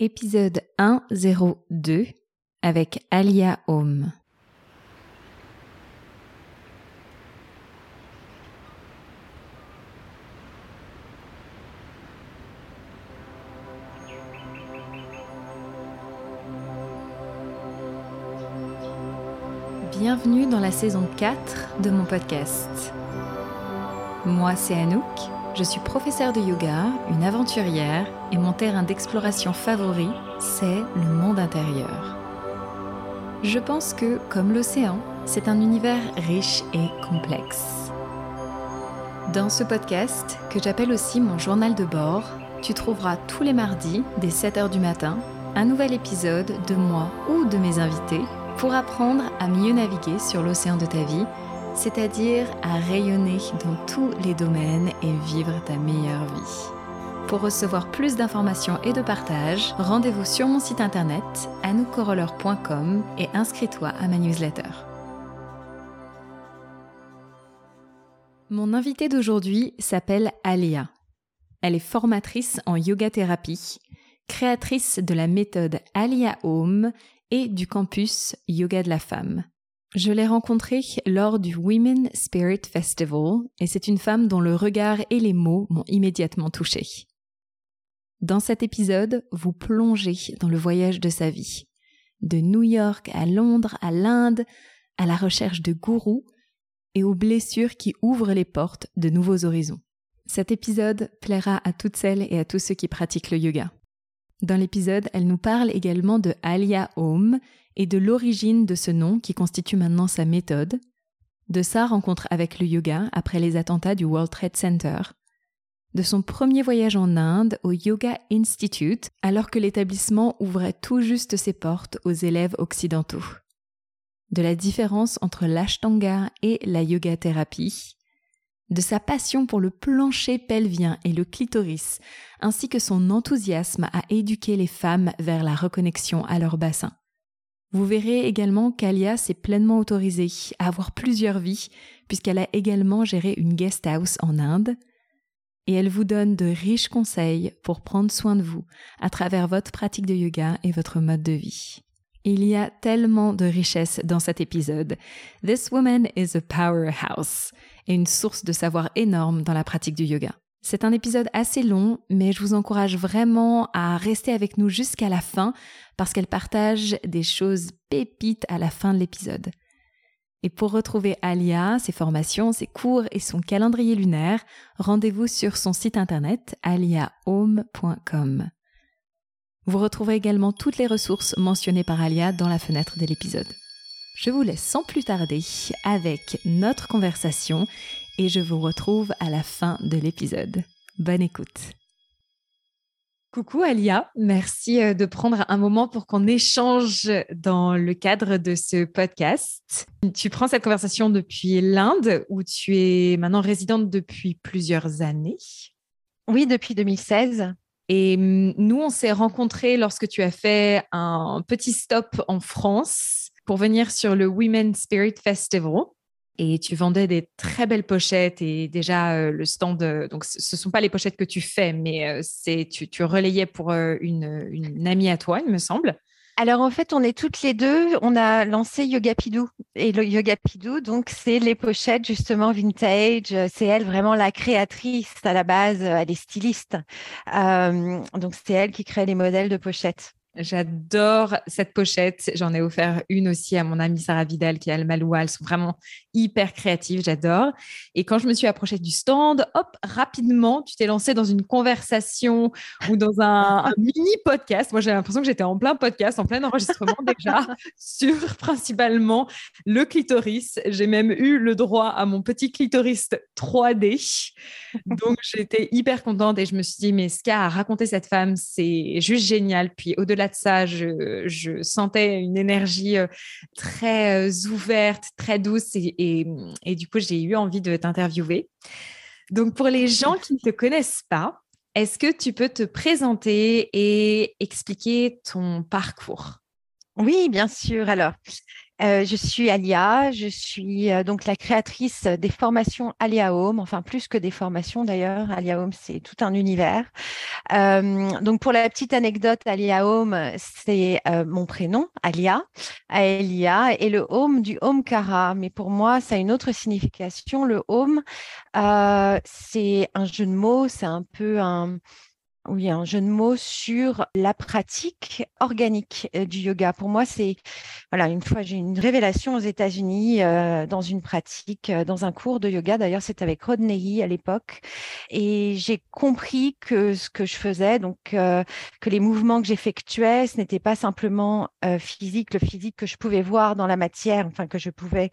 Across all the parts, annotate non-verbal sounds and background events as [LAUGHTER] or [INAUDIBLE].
Épisode 102 avec Alia Home. Bienvenue dans la saison 4 de mon podcast. Moi, c'est Anouk je suis professeure de yoga, une aventurière, et mon terrain d'exploration favori, c'est le monde intérieur. Je pense que, comme l'océan, c'est un univers riche et complexe. Dans ce podcast, que j'appelle aussi mon journal de bord, tu trouveras tous les mardis, dès 7h du matin, un nouvel épisode de moi ou de mes invités pour apprendre à mieux naviguer sur l'océan de ta vie c'est-à-dire à rayonner dans tous les domaines et vivre ta meilleure vie. Pour recevoir plus d'informations et de partage, rendez-vous sur mon site internet anoukoroller.com et inscris-toi à ma newsletter. Mon invitée d'aujourd'hui s'appelle Alia. Elle est formatrice en yoga thérapie, créatrice de la méthode Alia Home et du campus Yoga de la femme. Je l'ai rencontrée lors du Women Spirit Festival et c'est une femme dont le regard et les mots m'ont immédiatement touchée. Dans cet épisode, vous plongez dans le voyage de sa vie. De New York à Londres, à l'Inde, à la recherche de gourous et aux blessures qui ouvrent les portes de nouveaux horizons. Cet épisode plaira à toutes celles et à tous ceux qui pratiquent le yoga. Dans l'épisode, elle nous parle également de Alia Home et de l'origine de ce nom qui constitue maintenant sa méthode, de sa rencontre avec le yoga après les attentats du World Trade Center, de son premier voyage en Inde au Yoga Institute alors que l'établissement ouvrait tout juste ses portes aux élèves occidentaux, de la différence entre l'ashtanga et la yoga thérapie, de sa passion pour le plancher pelvien et le clitoris, ainsi que son enthousiasme à éduquer les femmes vers la reconnexion à leur bassin. Vous verrez également qu'Alia s'est pleinement autorisée à avoir plusieurs vies, puisqu'elle a également géré une guest house en Inde, et elle vous donne de riches conseils pour prendre soin de vous à travers votre pratique de yoga et votre mode de vie. Il y a tellement de richesses dans cet épisode. This woman is a powerhouse et une source de savoir énorme dans la pratique du yoga. C'est un épisode assez long, mais je vous encourage vraiment à rester avec nous jusqu'à la fin parce qu'elle partage des choses pépites à la fin de l'épisode. Et pour retrouver Alia, ses formations, ses cours et son calendrier lunaire, rendez-vous sur son site internet aliahome.com. Vous retrouverez également toutes les ressources mentionnées par Alia dans la fenêtre de l'épisode. Je vous laisse sans plus tarder avec notre conversation et je vous retrouve à la fin de l'épisode. Bonne écoute. Coucou Alia, merci euh, de prendre un moment pour qu'on échange dans le cadre de ce podcast. Tu prends cette conversation depuis l'Inde où tu es maintenant résidente depuis plusieurs années. Oui, depuis 2016. Et hum, nous, on s'est rencontrés lorsque tu as fait un petit stop en France pour venir sur le Women Spirit Festival et tu vendais des très belles pochettes et déjà euh, le stand, euh, donc ce ne sont pas les pochettes que tu fais, mais euh, c'est tu, relayais pour une, amie à toi, il me semble. Alors en fait, on est toutes les deux, on a lancé Yoga Pidou. Et Yoga Pidou, donc c'est les pochettes justement vintage, c'est elle vraiment la créatrice à la base, elle est styliste. donc c'est elle qui crée les modèles de pochettes. J'adore cette pochette. J'en ai offert une aussi à mon amie Sarah Vidal qui est à Maloua. Elles sont vraiment hyper créatives. J'adore. Et quand je me suis approchée du stand, hop, rapidement, tu t'es lancée dans une conversation ou dans un, [LAUGHS] mini podcast. Moi, j'ai l'impression que j'étais en plein podcast, en plein enregistrement [LAUGHS] déjà sur principalement le clitoris. J'ai même eu le droit à mon petit clitoris 3D. Donc, j'étais hyper contente et je me suis dit, mais ce qu'a raconté cette femme, c'est juste génial. Puis, au-delà de ça, je, sentais une énergie euh, très euh, ouverte, très douce et, du coup, j'ai eu envie de t'interviewer. Donc, pour les gens qui ne te connaissent pas, est-ce que tu peux te présenter et expliquer ton parcours? Oui, bien sûr. Alors, Euh, je suis Alia, je suis euh, donc la créatrice des formations Alia Home, enfin plus que des formations d'ailleurs. Alia Home, c'est tout un univers. Euh, donc pour la petite anecdote, Alia Home, c'est mon prénom, Alia, Aelia, et le home du home Kara. Mais pour moi, ça a une autre signification. Le home, c'est un jeu de mots, c'est un peu un oui, un jeu de mots sur la pratique organique euh, du yoga. Pour moi, c'est voilà, une fois j'ai une révélation aux États-Unis euh, dans une pratique, euh, dans un cours de yoga. D'ailleurs, c'était avec Rodney à l'époque, et j'ai compris que ce que je faisais, donc que les mouvements que j'effectuais, ce n'était pas simplement physique, le physique que je pouvais voir dans la matière, enfin que je pouvais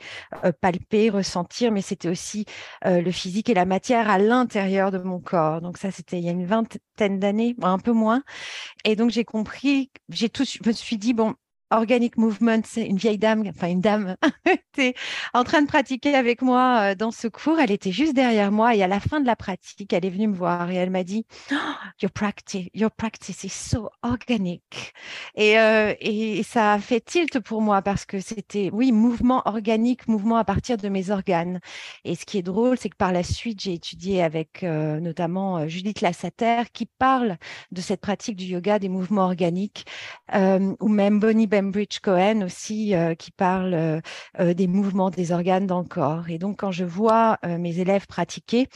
palper, ressentir, mais c'était aussi le physique et la matière à l'intérieur de mon corps. Donc ça, c'était il y a une vingtaine d'années, un peu moins. Et donc, j'ai compris, j'ai tout, je me suis dit, bon, Organic Movement, une vieille dame, enfin une dame, [LAUGHS] était en train de pratiquer avec moi euh, dans ce cours. Elle était juste derrière moi et à la fin de la pratique, elle est venue me voir et elle m'a dit [GASPS] Your practice, your practice is so organic. Et, euh, et ça a fait tilt pour moi parce que c'était, oui, mouvement organique, mouvement à partir de mes organes. Et ce qui est drôle, c'est que par la suite, j'ai étudié avec euh, notamment Judith Lassater qui parle de cette pratique du yoga, des mouvements organiques, ou même Bonnie Cambridge Cohen aussi, euh, qui parle euh, euh, des mouvements des organes dans le corps. Et donc, quand je vois mes élèves pratiquer,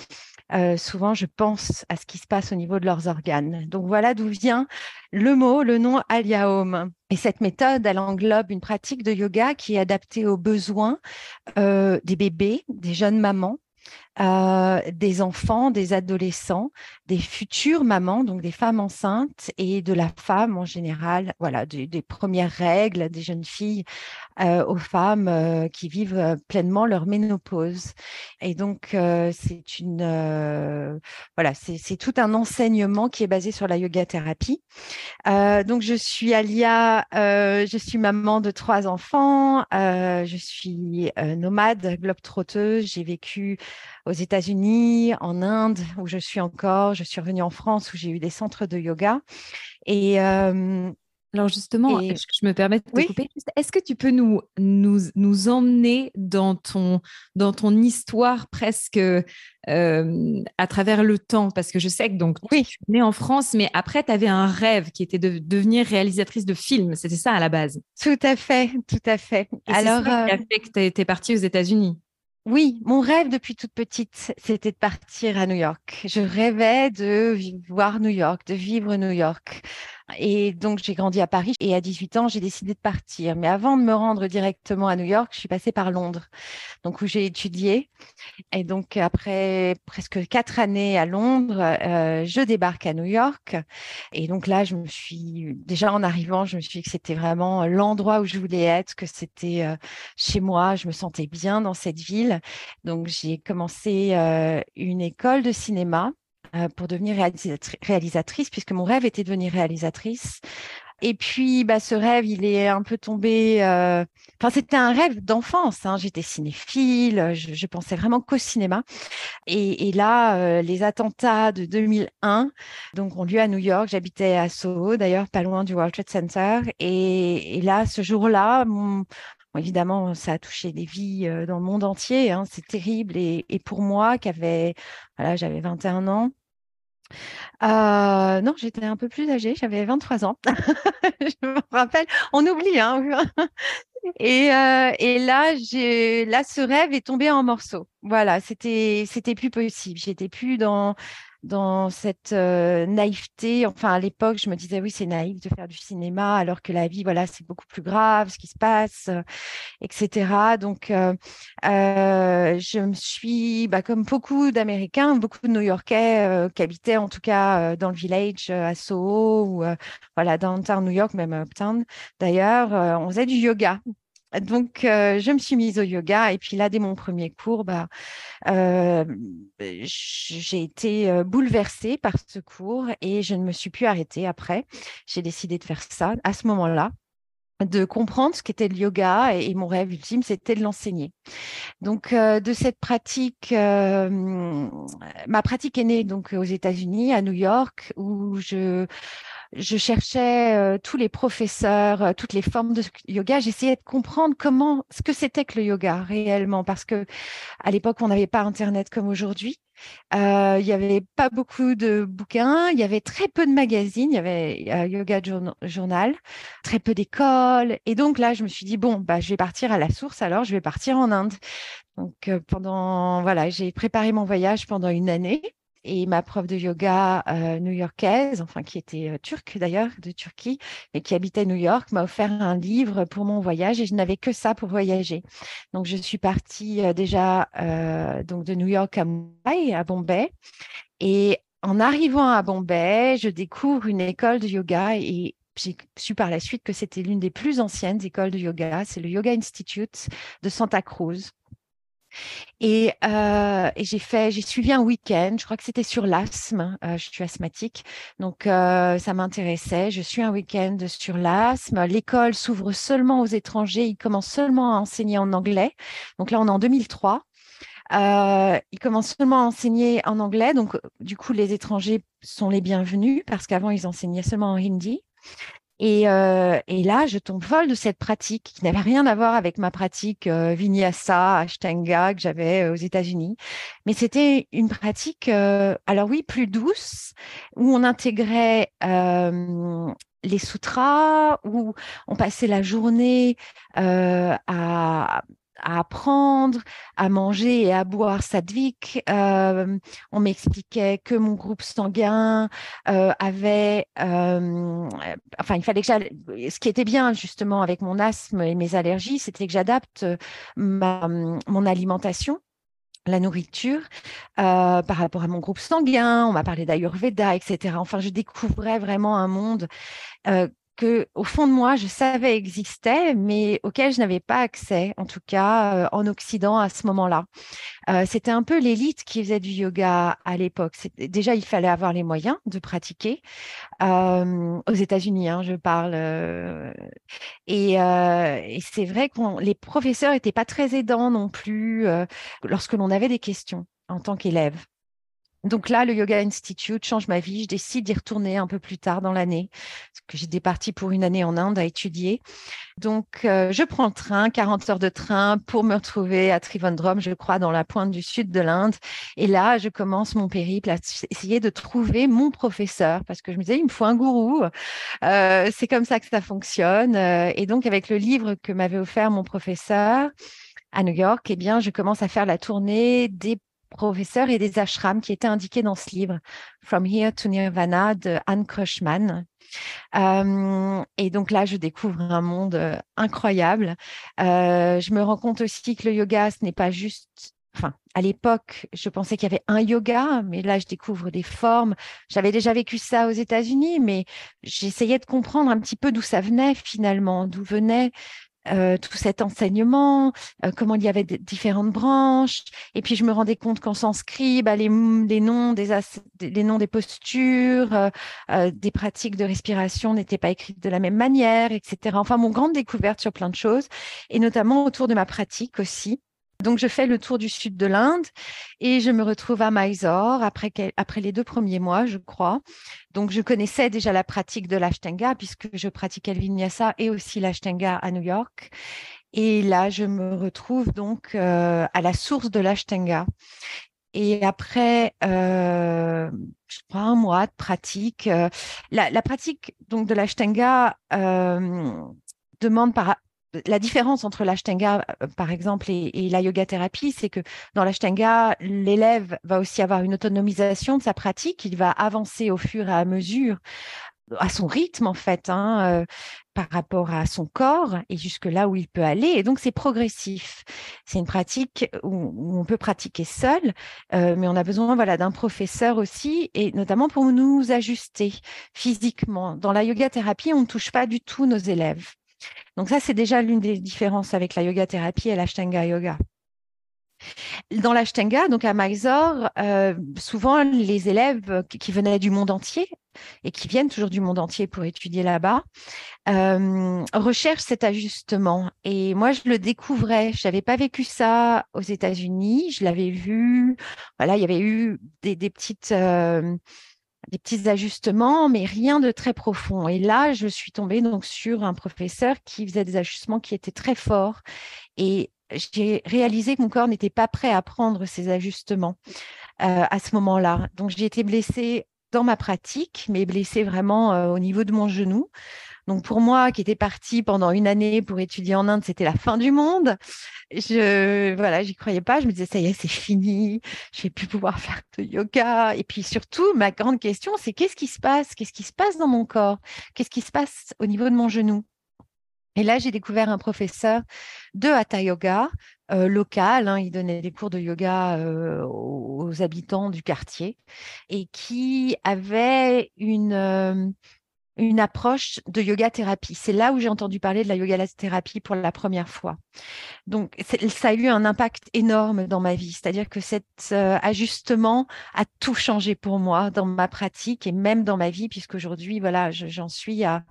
souvent, je pense à ce qui se passe au niveau de leurs organes. Donc, voilà d'où vient le mot, le nom Aliaom. Et cette méthode, elle englobe une pratique de yoga qui est adaptée aux besoins des bébés, des jeunes mamans, euh, des enfants, des adolescents, des futures mamans, donc des femmes enceintes et de la femme en général, voilà, des, premières règles des jeunes filles euh, aux femmes euh, qui vivent pleinement leur ménopause. Et donc, c'est une, voilà, c'est tout un enseignement qui est basé sur la yoga thérapie. donc, je suis Alia, je suis maman de trois enfants, je suis nomade, globe-trotteuse, j'ai vécu aux États-Unis, en Inde, où je suis encore. Je suis revenue en France, où j'ai eu des centres de yoga. Et euh, alors justement, je me permets de te couper. Est-ce que tu peux nous, nous, nous emmener dans ton, dans ton histoire presque euh, à travers le temps? Parce que je sais que donc, oui. tu es née en France, mais après, tu avais un rêve qui était de devenir réalisatrice de films. C'était ça à la base. Tout à fait, tout à fait. Alors, ça qui a euh, fait que tu étais partie aux États-Unis. Oui, mon rêve depuis toute petite, c'était de partir à New York. Je rêvais de voir New York, de vivre New York. Et donc, j'ai grandi à Paris et à 18 ans, j'ai décidé de partir. Mais avant de me rendre directement à New York, je suis passée par Londres, donc où j'ai étudié. Et donc, après presque quatre années à Londres, euh, je débarque à New York. Et donc là, je me suis, déjà en arrivant, je me suis dit que c'était vraiment l'endroit où je voulais être, que c'était euh, chez moi, je me sentais bien dans cette ville. Donc, j'ai commencé euh, une école de cinéma euh, pour devenir réalisatrice, puisque mon rêve était de devenir réalisatrice. Et puis, bah, ce rêve, il est un peu tombé. Euh, enfin, c'était un rêve d'enfance. Hein. J'étais cinéphile, je, pensais vraiment qu'au cinéma. Et, là, euh, les attentats de 2001 donc, ont lieu à New York. J'habitais à Soho, d'ailleurs, pas loin du World Trade Center. Et, là, ce jour-là, évidemment, ça a touché des vies dans le monde entier. Hein. C'est terrible. Et, pour moi, j'avais 21 ans, euh, non, j'étais un peu plus âgée, j'avais 23 ans. [LAUGHS] je me rappelle, on oublie, hein. [LAUGHS] Et, euh, et là, là, ce rêve est tombé en morceaux. Voilà, c'était plus possible. J'étais plus dans, dans cette euh, naïveté. Enfin, à l'époque, je me disais, oui, c'est naïf de faire du cinéma, alors que la vie, voilà, c'est beaucoup plus grave, ce qui se passe, euh, etc. Donc, euh, je me suis, bah, comme beaucoup d'Américains, beaucoup de New-Yorkais qui habitaient en tout cas dans le village à Soho ou voilà, downtown New York, même uptown d'ailleurs, on faisait du yoga. Donc, euh, je me suis mise au yoga et puis là, dès mon premier cours, bah, euh, j'ai été euh, bouleversée par ce cours et je ne me suis plus arrêtée après. J'ai décidé de faire ça à ce moment-là de comprendre ce qu'était le yoga et, mon rêve ultime, c'était de l'enseigner. Donc, de cette pratique, ma pratique est née donc aux États-Unis, à New York, où je je cherchais tous les professeurs, toutes les formes de yoga. J'essayais de comprendre comment, ce que c'était que le yoga réellement, parce que à l'époque, on n'avait pas Internet comme aujourd'hui. il n'y avait pas beaucoup de bouquins, il y avait très peu de magazines, il y avait Yoga Journal, très peu d'écoles. Et donc là, je me suis dit, bon, bah, je vais partir à la source, alors je vais partir en Inde. Donc pendant, voilà, j'ai préparé mon voyage pendant une année et ma prof de yoga euh, new-yorkaise, enfin qui était euh, turque d'ailleurs, de Turquie, mais qui habitait New York, m'a offert un livre pour mon voyage et je n'avais que ça pour voyager. Donc je suis partie euh, déjà donc de New York à Mumbai, à Bombay, et en arrivant à Bombay, je découvre une école de yoga et j'ai su par la suite que c'était l'une des plus anciennes écoles de yoga. C'est le Yoga Institute de Santa Cruz. Euh, et, j'ai fait, j'ai suivi un week-end. Je crois que c'était sur l'asthme. Euh, je suis asthmatique, donc euh, ça m'intéressait. Je suis un week-end sur l'asthme. L'école s'ouvre seulement aux étrangers. Il commence seulement à enseigner en anglais. Donc là, on est en 2003. il commence seulement à enseigner en anglais, donc du coup les étrangers sont les bienvenus parce qu'avant ils enseignaient seulement en hindi. Euh, et, là, je tombe folle de cette pratique qui n'avait rien à voir avec ma pratique euh, vinyasa, ashtanga que j'avais euh, aux États-Unis. Mais c'était une pratique, alors oui, plus douce, où on intégrait les sutras, où on passait la journée à à apprendre, à manger et à boire sadvik. Euh, on m'expliquait que mon groupe sanguin euh, avait, euh, enfin, il fallait que j'aille. Ce qui était bien justement avec mon asthme et mes allergies, c'était que j'adapte mon alimentation la nourriture par rapport à mon groupe sanguin, on m'a parlé d'Ayurveda, etc. Enfin, je découvrais vraiment un monde que au fond de moi, je savais existait, mais auquel je n'avais pas accès, en tout cas euh, en Occident à ce moment-là. Euh, c'était un peu l'élite qui faisait du yoga à l'époque. Déjà, il fallait avoir les moyens de pratiquer. Euh, aux États-Unis, hein, je parle. et, et c'est vrai que les professeurs n'étaient pas très aidants non plus lorsque l'on avait des questions en tant qu'élève. Donc là, le Yoga Institute change ma vie. Je décide d'y retourner un peu plus tard dans l'année, parce que j'étais partie pour une année en Inde à étudier. Donc, euh, je prends le train, 40 heures de train pour me retrouver à Trivandrum, je crois, dans la pointe du sud de l'Inde. Et là, je commence mon périple à essayer de trouver mon professeur, parce que je me disais, il me faut un gourou. Euh, c'est comme ça que ça fonctionne. Euh, et donc, avec le livre que m'avait offert mon professeur, à New York, eh bien, je commence à faire la tournée des professeurs et des ashrams qui étaient indiqués dans ce livre, From Here to Nirvana de Anne Krushman. Euh, et donc là, je découvre un monde euh, incroyable. Euh, je me rends compte aussi que le yoga, ce n'est pas juste enfin, à l'époque, je pensais qu'il y avait un yoga, mais là, je découvre des formes. J'avais déjà vécu ça aux États-Unis, mais j'essayais de comprendre un petit peu d'où ça venait finalement, d'où venait euh, tout cet enseignement, euh, comment il y avait différentes branches. Et puis, je me rendais compte qu'en sanskrit, bah, les, les, noms des les noms des postures, euh, des pratiques de respiration n'étaient pas écrites de la même manière, etc. Enfin, mon grande découverte sur plein de choses, et notamment autour de ma pratique aussi. Donc, je fais le tour du sud de l'Inde et je me retrouve à Mysore après, les deux premiers mois, je crois. Donc, je connaissais déjà la pratique de l'Ashtanga puisque je pratiquais le Vinyasa et aussi l'Ashtanga à New York. Et là, je me retrouve donc euh, à la source de l'Ashtanga. Et après, euh, je crois un mois de pratique, euh, la, pratique donc de l'Ashtanga demande par, la différence entre l'ashtanga, euh, par exemple, et, la yoga thérapie, c'est que dans l'ashtanga, l'élève va aussi avoir une autonomisation de sa pratique. Il va avancer au fur et à mesure, à son rythme, en fait, hein, euh, par rapport à son corps et jusque là où il peut aller. Et donc, c'est progressif. C'est une pratique où, on peut pratiquer seul, euh, mais on a besoin voilà, d'un professeur aussi, et notamment pour nous ajuster physiquement. Dans la yoga thérapie, on ne touche pas du tout nos élèves. Donc ça, c'est déjà l'une des différences avec la yoga thérapie et l'ashtanga yoga. Dans l'ashtanga, donc à Mysore, euh, souvent les élèves qui venaient du monde entier et qui viennent toujours du monde entier pour étudier là-bas euh, recherchent cet ajustement. Et moi, je le découvrais. Je n'avais pas vécu ça aux États-Unis. Je l'avais vu. Voilà, il y avait eu des, petites euh, des petits ajustements, mais rien de très profond. Et là, je suis tombée donc sur un professeur qui faisait des ajustements qui étaient très forts. Et j'ai réalisé que mon corps n'était pas prêt à prendre ces ajustements euh, à ce moment-là. Donc, j'ai été blessée dans ma pratique, mais blessée vraiment euh, au niveau de mon genou. Donc pour moi, qui était partie pendant une année pour étudier en Inde, c'était la fin du monde. Je voilà, j'y croyais pas. Je me disais ça y est, c'est fini. Je vais plus pouvoir faire de yoga. Et puis surtout, ma grande question, c'est qu'est-ce qui se passe? Qu'est-ce qui se passe dans mon corps? Qu'est-ce qui se passe au niveau de mon genou? Et là, j'ai découvert un professeur de Hatha Yoga euh, local. Hein, il donnait des cours de yoga euh, aux, habitants du quartier et qui avait une, euh, une approche de yoga thérapie. C'est là où j'ai entendu parler de la yoga thérapie pour la première fois. Donc, ça a eu un impact énorme dans ma vie. C'est-à-dire que cet euh, ajustement a tout changé pour moi dans ma pratique et même dans ma vie, puisqu'aujourd'hui, voilà, j'en suis à,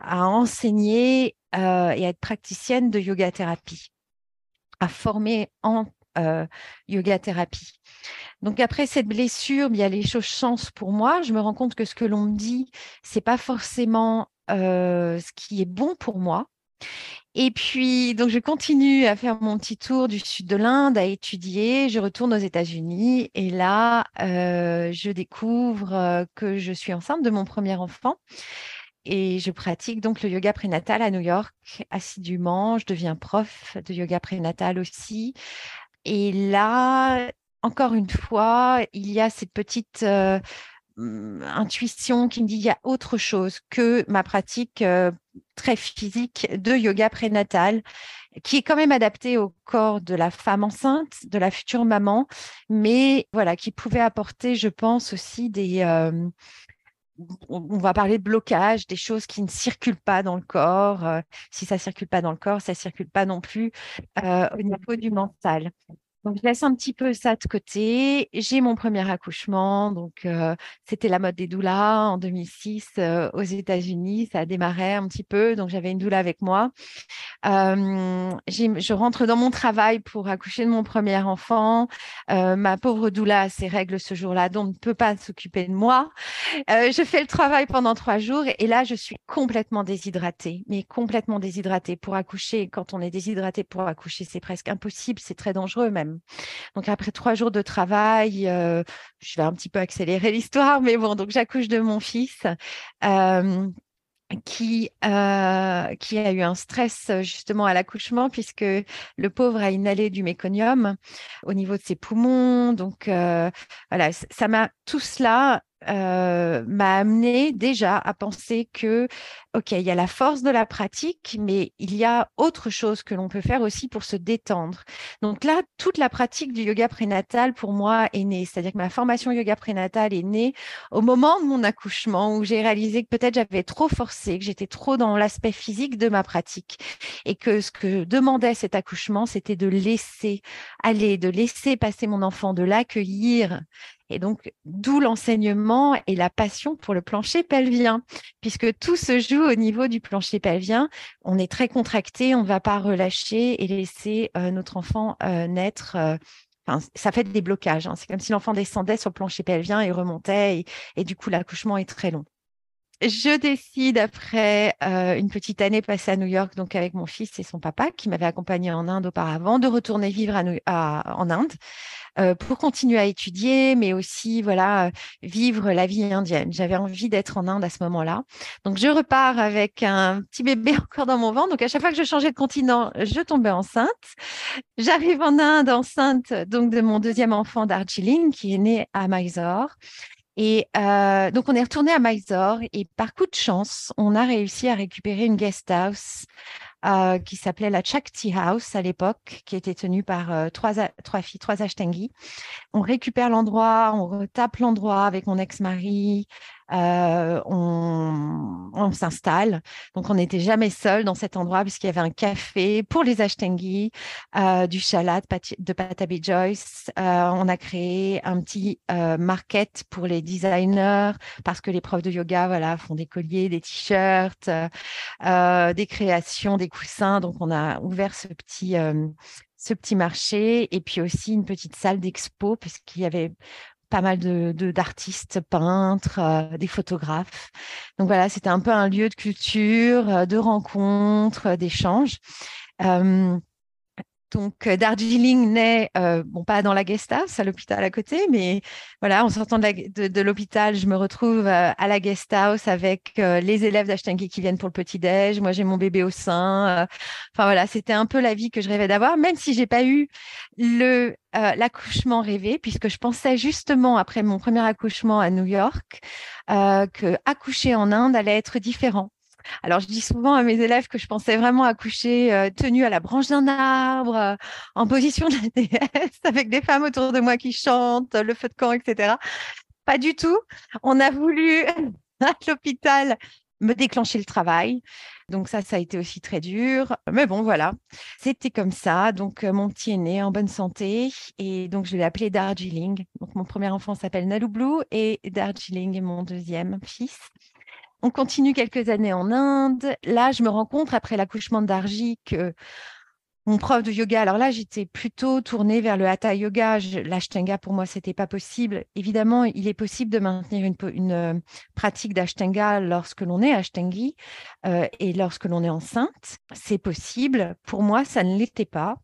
enseigner euh, et à être praticienne de yoga thérapie, à former en euh, yoga thérapie. Donc après cette blessure, il y a les choses changent pour moi. Je me rends compte que ce que l'on me dit, c'est pas forcément euh, ce qui est bon pour moi. Et puis, donc, je continue à faire mon petit tour du sud de l'Inde, à étudier. Je retourne aux États-Unis et là, euh, je découvre que je suis enceinte de mon premier enfant. Et je pratique donc le yoga prénatal à New York assidûment. Je deviens prof de yoga prénatal aussi. Et là, encore une fois, il y a cette petite euh, mm, intuition qui me dit il y a autre chose que ma pratique euh, très physique de yoga prénatal, qui est quand même adaptée au corps de la femme enceinte, de la future maman, mais voilà, qui pouvait apporter, je pense, aussi des, euh, on va parler de blocage, des choses qui ne circulent pas dans le corps. si ça ne circule pas dans le corps, ça ne circule pas non plus au niveau du mental. Donc, je laisse un petit peu ça de côté. J'ai mon premier accouchement. Donc, c'était la mode des doulas en 2006 euh, aux États-Unis. Ça a démarré un petit peu. Donc, j'avais une doula avec moi. Je rentre dans mon travail pour accoucher de mon premier enfant. ma pauvre doula a ses règles ce jour-là, donc ne peut pas s'occuper de moi. je fais le travail pendant trois jours et là, je suis complètement déshydratée, mais complètement déshydratée pour accoucher. Quand on est déshydraté pour accoucher, c'est presque impossible. C'est très dangereux même. Donc après trois jours de travail, euh, je vais un petit peu accélérer [LAUGHS] l'histoire, mais bon, donc j'accouche de mon fils. Euh, qui, euh, qui a eu un stress justement à l'accouchement puisque le pauvre a inhalé du méconium au niveau de ses poumons. Donc voilà, ça m'a tout cela euh, m'a amené déjà à penser que, OK, il y a la force de la pratique, mais il y a autre chose que l'on peut faire aussi pour se détendre. Donc là, toute la pratique du yoga prénatal, pour moi, est née. C'est-à-dire que ma formation yoga prénatal est née au moment de mon accouchement où j'ai réalisé que peut-être j'avais trop forcé, que j'étais trop dans l'aspect physique de ma pratique et que ce que demandait cet accouchement, c'était de laisser aller, de laisser passer mon enfant, de l'accueillir et donc, d'où l'enseignement et la passion pour le plancher pelvien, puisque tout se joue au niveau du plancher pelvien. On est très contracté, on ne va pas relâcher et laisser euh, notre enfant euh, naître. Euh, ça fait des blocages. Hein. C'est comme si l'enfant descendait sur le plancher pelvien et remontait, et du coup, l'accouchement est très long je décide après une petite année passée à New York, donc avec mon fils et son papa qui m'avait accompagné en Inde auparavant, de retourner vivre en Inde pour continuer à étudier, mais aussi voilà vivre la vie indienne. J'avais envie d'être en Inde à ce moment-là, donc je repars avec un petit bébé [LAUGHS] encore dans mon ventre. Donc à chaque fois que je changeais de continent, je tombais enceinte. J'arrive en Inde enceinte donc de mon deuxième enfant Darjeeling qui est né à Mysore. Et euh, donc, on est retourné à Mysore et par coup de chance, on a réussi à récupérer une guest house euh, qui s'appelait la Chakti House à l'époque, qui était tenue par euh, trois, filles, trois Ashtangi. On récupère l'endroit, on retape l'endroit avec mon ex-mari, euh, on, s'installe. Donc, on n'était jamais seul dans cet endroit puisqu'il y avait un café pour les Ashtangi, euh, du chalat de Patabi Joyce. Euh, on a créé un petit market pour les designers parce que les profs de yoga voilà, font des colliers, des t-shirts, des créations, des coussins. Donc, on a ouvert ce petit, ce petit marché et puis aussi une petite salle d'expo parce qu'il y avait pas mal de d'artistes, peintres, des photographes. Donc voilà, c'était un peu un lieu de culture, de rencontres, d'échanges. Donc, euh, Darjeeling naît, euh, bon, pas dans la guest house, à l'hôpital à côté, mais voilà, en sortant de l'hôpital, je me retrouve euh, à la guest house avec les élèves d'Ashtangi qui viennent pour le petit-déj. Moi, j'ai mon bébé au sein. Enfin, voilà, c'était un peu la vie que je rêvais d'avoir, même si j'ai pas eu le l'accouchement rêvé, puisque je pensais justement, après mon premier accouchement à New York, que accoucher en Inde allait être différent. Alors, je dis souvent à mes élèves que je pensais vraiment accoucher euh, tenue à la branche d'un arbre, euh, en position de la [LAUGHS] déesse, avec des femmes autour de moi qui chantent, le feu de camp, etc. Pas du tout. On a voulu, [LAUGHS] à l'hôpital, me déclencher le travail. Donc ça, ça a été aussi très dur. Mais bon, voilà, c'était comme ça. Donc euh, mon petit est né en bonne santé et donc je l'ai appelé Darjeeling. Donc mon premier enfant s'appelle Naloublou et Darjeeling est mon deuxième fils. On continue quelques années en Inde. Là, je me rends compte, après l'accouchement d'Arji, que mon prof de yoga, alors là, j'étais plutôt tournée vers le hatha yoga. L'ashtanga, pour moi, c'était pas possible. Évidemment, il est possible de maintenir une, euh, pratique d'ashtanga lorsque l'on est ashtangi euh, et lorsque l'on est enceinte. C'est possible. Pour moi, ça ne l'était pas.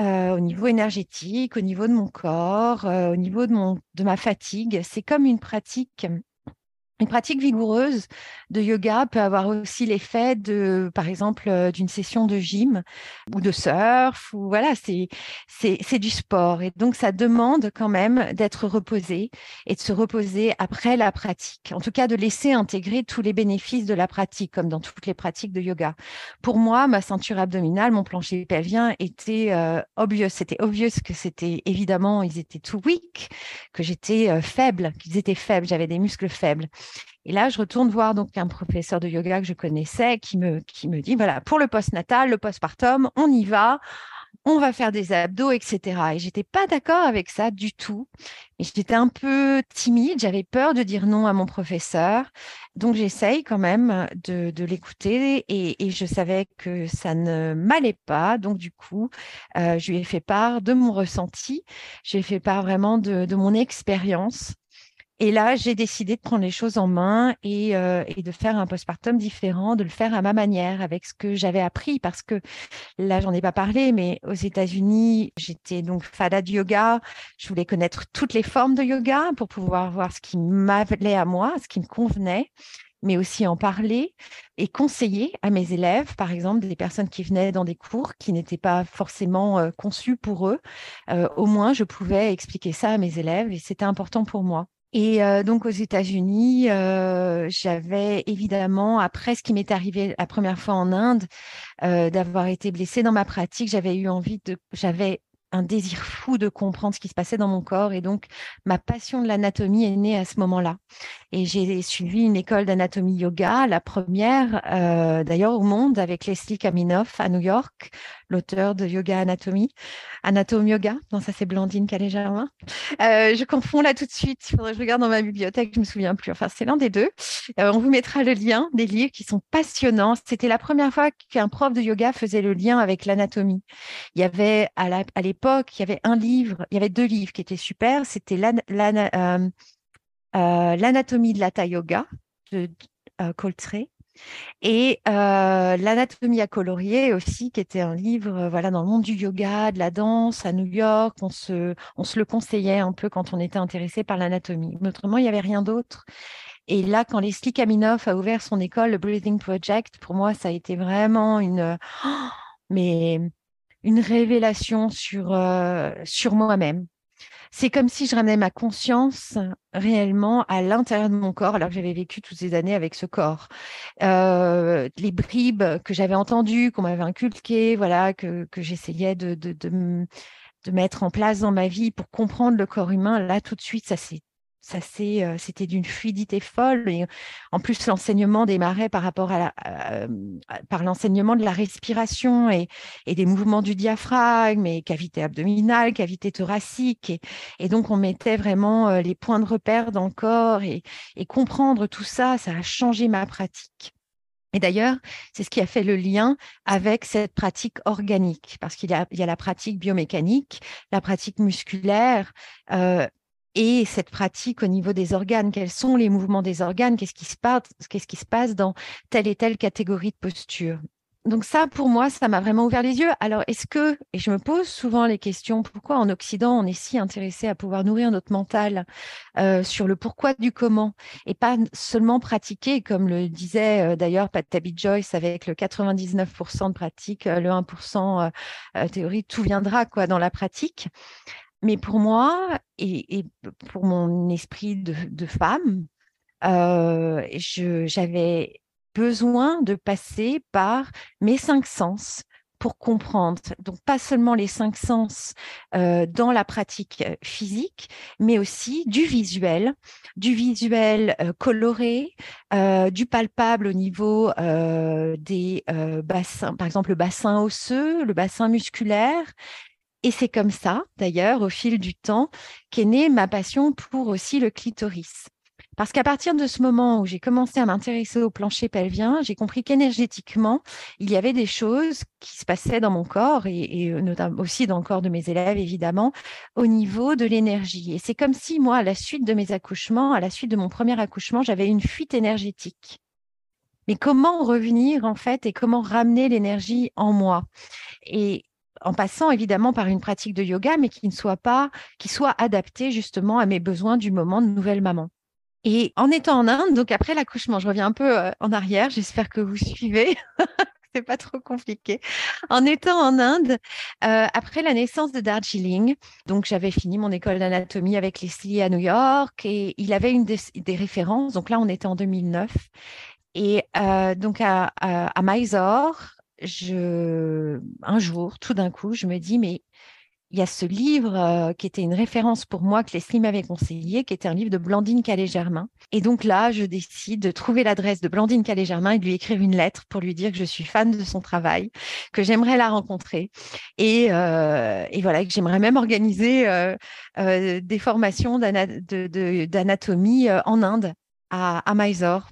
Euh, au niveau énergétique, au niveau de mon corps, au niveau de ma fatigue. C'est comme une pratique une pratique vigoureuse de yoga peut avoir aussi l'effet de, par exemple, euh, d'une session de gym ou de surf ou voilà, c'est c'est du sport et donc ça demande quand même d'être reposé et de se reposer après la pratique. En tout cas, de laisser intégrer tous les bénéfices de la pratique, comme dans toutes les pratiques de yoga. Pour moi, ma ceinture abdominale, mon plancher pelvien était euh, obvious. C'était obvious que c'était évidemment, ils étaient too weak, que j'étais euh, faible, qu'ils étaient faibles, j'avais des muscles faibles. Et là, je retourne voir donc un professeur de yoga que je connaissais qui me, qui me dit, voilà, pour le postnatal, le postpartum, on y va, on va faire des abdos, etc. Et j'étais pas d'accord avec ça du tout. Et j'étais un peu timide, j'avais peur de dire non à mon professeur. Donc j'essaye quand même de, l'écouter et, je savais que ça ne m'allait pas. Donc du coup, euh, je lui ai fait part de mon ressenti, j'ai fait part vraiment de mon expérience et là, j'ai décidé de prendre les choses en main euh, et, de faire un postpartum différent, de le faire à ma manière, avec ce que j'avais appris, parce que là, j'en ai pas parlé, mais aux États-Unis, j'étais donc fada de yoga. Je voulais connaître toutes les formes de yoga pour pouvoir voir ce qui m'appelait à moi, ce qui me convenait mais aussi en parler et conseiller à mes élèves, par exemple, des personnes qui venaient dans des cours qui n'étaient pas forcément euh, conçus pour eux. Euh, au moins, je pouvais expliquer ça à mes élèves et c'était important pour moi. Et euh, donc aux États-Unis, euh, j'avais évidemment, après ce qui m'est arrivé la première fois en Inde, euh, d'avoir été blessée dans ma pratique, j'avais eu envie de, j'avais un désir fou de comprendre ce qui se passait dans mon corps. Et donc, ma passion de l'anatomie est née à ce moment-là. Et j'ai suivi une école d'anatomie yoga, la première d'ailleurs au monde, avec Leslie Kaminoff à New York, l'auteur de Yoga Anatomie. Anatome Yoga, non, ça c'est Blandine Calais-Germain. Euh, je confonds là tout de suite, il faudrait que je regarde dans ma bibliothèque, je me souviens plus. Enfin, c'est l'un des deux. Euh, on vous mettra le lien des livres qui sont passionnants. C'était la première fois qu'un prof de yoga faisait le lien avec l'anatomie. Il y avait à l'époque, il y avait un livre, il y avait deux livres qui étaient super. C'était euh, l'anatomie de l'Hatha Yoga de Coltrane et euh, L'anatomie à colorier aussi, qui était un livre euh, voilà, dans le monde du yoga, de la danse à New York. On se, on se le conseillait un peu quand on était intéressé par l'anatomie. Autrement, il n'y avait rien d'autre. Et là, quand Leslie Kaminoff a ouvert son école, le Breathing Project, pour moi, ça a été vraiment une, [GASPS] mais une révélation sur, euh, sur moi-même c'est comme si je ramenais ma conscience réellement à l'intérieur de mon corps, alors que j'avais vécu toutes ces années avec ce corps. Euh, les bribes que j'avais entendues, qu'on m'avait inculquées, voilà, que, j'essayais de, de, de, mettre en place dans ma vie pour comprendre le corps humain, là, tout de suite, ça s'est euh, c'était d'une fluidité folle. Et en plus, l'enseignement démarrait par rapport à, euh, par l'enseignement de la respiration et, des mouvements du diaphragme, et cavité abdominale, cavité thoracique. Et, donc, on mettait vraiment euh, les points de repère dans le corps et, comprendre tout ça, ça a changé ma pratique. Et d'ailleurs, c'est ce qui a fait le lien avec cette pratique organique, parce qu'il y, a, la pratique biomécanique, la pratique musculaire, et cette pratique au niveau des organes. Quels sont les mouvements des organes? Qu'est-ce qui se passe dans telle et telle catégorie de posture? Donc ça, pour moi, ça m'a vraiment ouvert les yeux. Alors, est-ce que, et je me pose souvent les questions, pourquoi en Occident, on est si intéressé à pouvoir nourrir notre mental euh, sur le pourquoi du comment, et pas seulement pratiquer, comme le disait euh, d'ailleurs Patabi Joyce, avec le 99% de pratique, euh, le 1% théorie, tout viendra quoi dans la pratique. Mais pour moi, et, pour mon esprit de, femme, j'avais besoin de passer par mes cinq sens pour comprendre. Donc, pas seulement les cinq sens dans la pratique physique, mais aussi du visuel, du visuel coloré, du palpable au niveau des bassins, par exemple le bassin osseux, le bassin musculaire. Et c'est comme ça, d'ailleurs, au fil du temps, qu'est née ma passion pour aussi le clitoris. Parce qu'à partir de ce moment où j'ai commencé à m'intéresser au plancher pelvien, j'ai compris qu'énergétiquement, il y avait des choses qui se passaient dans mon corps et, euh, notamment aussi dans le corps de mes élèves, évidemment, au niveau de l'énergie. Et c'est comme si moi, à la suite de mes accouchements, à la suite de mon premier accouchement, j'avais une fuite énergétique. Mais comment revenir en fait et comment ramener l'énergie en moi? Et en passant évidemment par une pratique de yoga, mais qui ne soit pas, qui soit adaptée justement à mes besoins du moment de nouvelle maman. Et en étant en Inde, donc après l'accouchement, je reviens un peu euh, en arrière, j'espère que vous suivez. [LAUGHS] c'est pas trop compliqué. En étant en Inde, euh, après la naissance de Darjeeling, donc j'avais fini mon école d'anatomie avec Leslie à New York et il avait une des, références. Donc là, on était en 2009. Et euh, donc à, à, Mysore, je, un jour, tout d'un coup, je me dis, mais il y a ce livre euh, qui était une référence pour moi que Leslie m'avait conseillé, qui était un livre de Blandine Calais-Germain. Et donc là, je décide de trouver l'adresse de Blandine Calais-Germain et de lui écrire une lettre pour lui dire que je suis fan de son travail, que j'aimerais la rencontrer et, euh, et voilà que j'aimerais même organiser euh, des formations d'anatomie en Inde à, à Mysore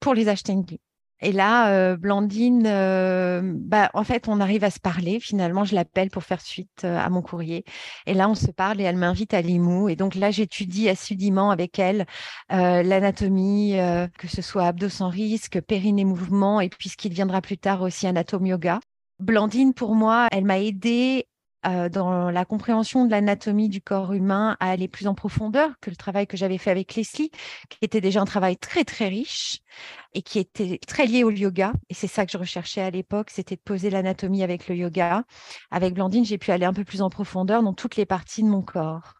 pour les Ashtangis. Et là, euh, Blandine, euh, bah, en fait, on arrive à se parler. Finalement, je l'appelle pour faire suite euh, à mon courrier. Et là, on se parle et elle m'invite à Limoux. Et donc là, j'étudie assidûment avec elle l'anatomie, que ce soit abdos sans risque, périnée mouvement, et puis ce qui deviendra plus tard aussi anatome yoga. Blandine, pour moi, elle m'a aidée euh, dans la compréhension de l'anatomie du corps humain à aller plus en profondeur que le travail que j'avais fait avec Leslie, qui était déjà un travail très très riche et qui était très lié au yoga. Et c'est ça que je recherchais à l'époque, c'était de poser l'anatomie avec le yoga. Avec Blandine, j'ai pu aller un peu plus en profondeur dans toutes les parties de mon corps.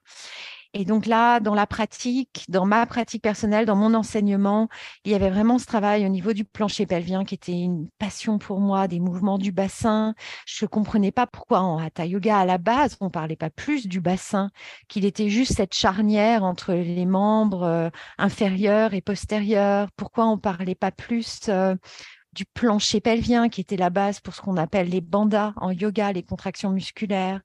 Et donc là, dans la pratique, dans ma pratique personnelle, dans mon enseignement, il y avait vraiment ce travail au niveau du plancher pelvien qui était une passion pour moi, des mouvements du bassin. Je ne comprenais pas pourquoi en Hatha Yoga, à la base, on ne parlait pas plus du bassin, qu'il était juste cette charnière entre les membres euh, inférieurs et postérieurs. Pourquoi on ne parlait pas plus euh, du plancher pelvien qui était la base pour ce qu'on appelle les bandas en yoga, les contractions musculaires,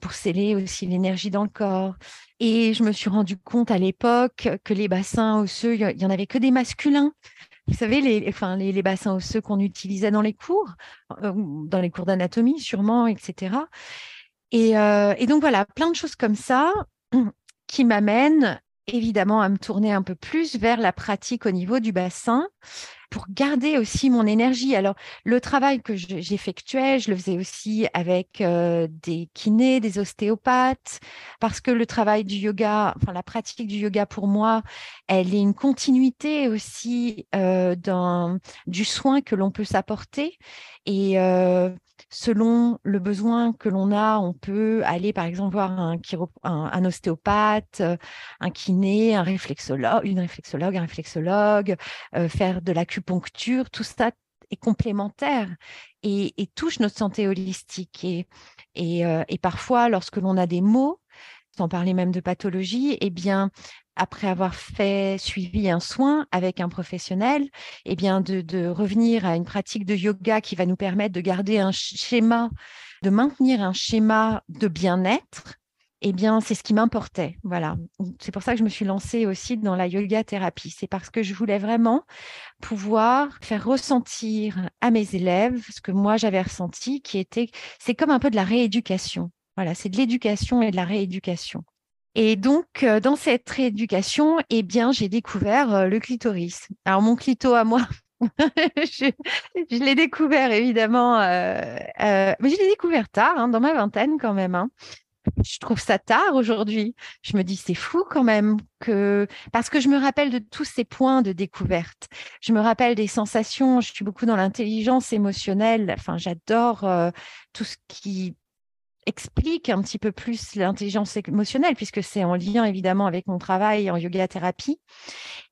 pour sceller aussi l'énergie dans le corps. Et je me suis rendu compte à l'époque que les bassins osseux, il y en avait que des masculins. Vous savez, les, enfin, les, bassins osseux qu'on utilisait dans les cours, euh, dans les cours d'anatomie sûrement, etc. Et, euh, et, donc voilà, plein de choses comme ça [CLEARS THROAT] qui m'amènent évidemment à me tourner un peu plus vers la pratique au niveau du bassin pour garder aussi mon énergie. Alors, le travail que j'effectuais, je le faisais aussi avec euh, des kinés, des ostéopathes, parce que le travail du yoga, enfin la pratique du yoga pour moi, elle est une continuité aussi euh, du soin que l'on peut s'apporter. Et euh, selon le besoin que l'on a, on peut aller par exemple voir un, un, ostéopathe, un kiné, un réflexologue, une réflexologue, un réflexologue, faire de la l'acupuncture, tout ça est complémentaire et, touche notre santé holistique. Et, euh, et, parfois, lorsque l'on a des maux, sans parler même de pathologie, eh bien, après avoir fait suivi un soin avec un professionnel, eh bien, de revenir à une pratique de yoga qui va nous permettre de garder un schéma, de maintenir un schéma de bien-être eh bien, c'est ce qui m'importait. Voilà. C'est pour ça que je me suis lancée aussi dans la yoga thérapie. C'est parce que je voulais vraiment pouvoir faire ressentir à mes élèves ce que moi j'avais ressenti, qui était, c'est comme un peu de la rééducation. Voilà, c'est de l'éducation et de la rééducation. Et donc, dans cette rééducation, eh bien, j'ai découvert le clitoris. Alors, mon clito à moi, [LAUGHS] je, l'ai découvert évidemment, mais je l'ai découvert tard, hein, dans ma vingtaine quand même. Hein je trouve ça tard aujourd'hui. Je me dis, c'est fou quand même que, parce que je me rappelle de tous ces points de découverte. Je me rappelle des sensations. Je suis beaucoup dans l'intelligence émotionnelle. Enfin, j'adore euh, tout ce qui explique un petit peu plus l'intelligence émotionnelle, puisque c'est en lien évidemment avec mon travail en yoga thérapie.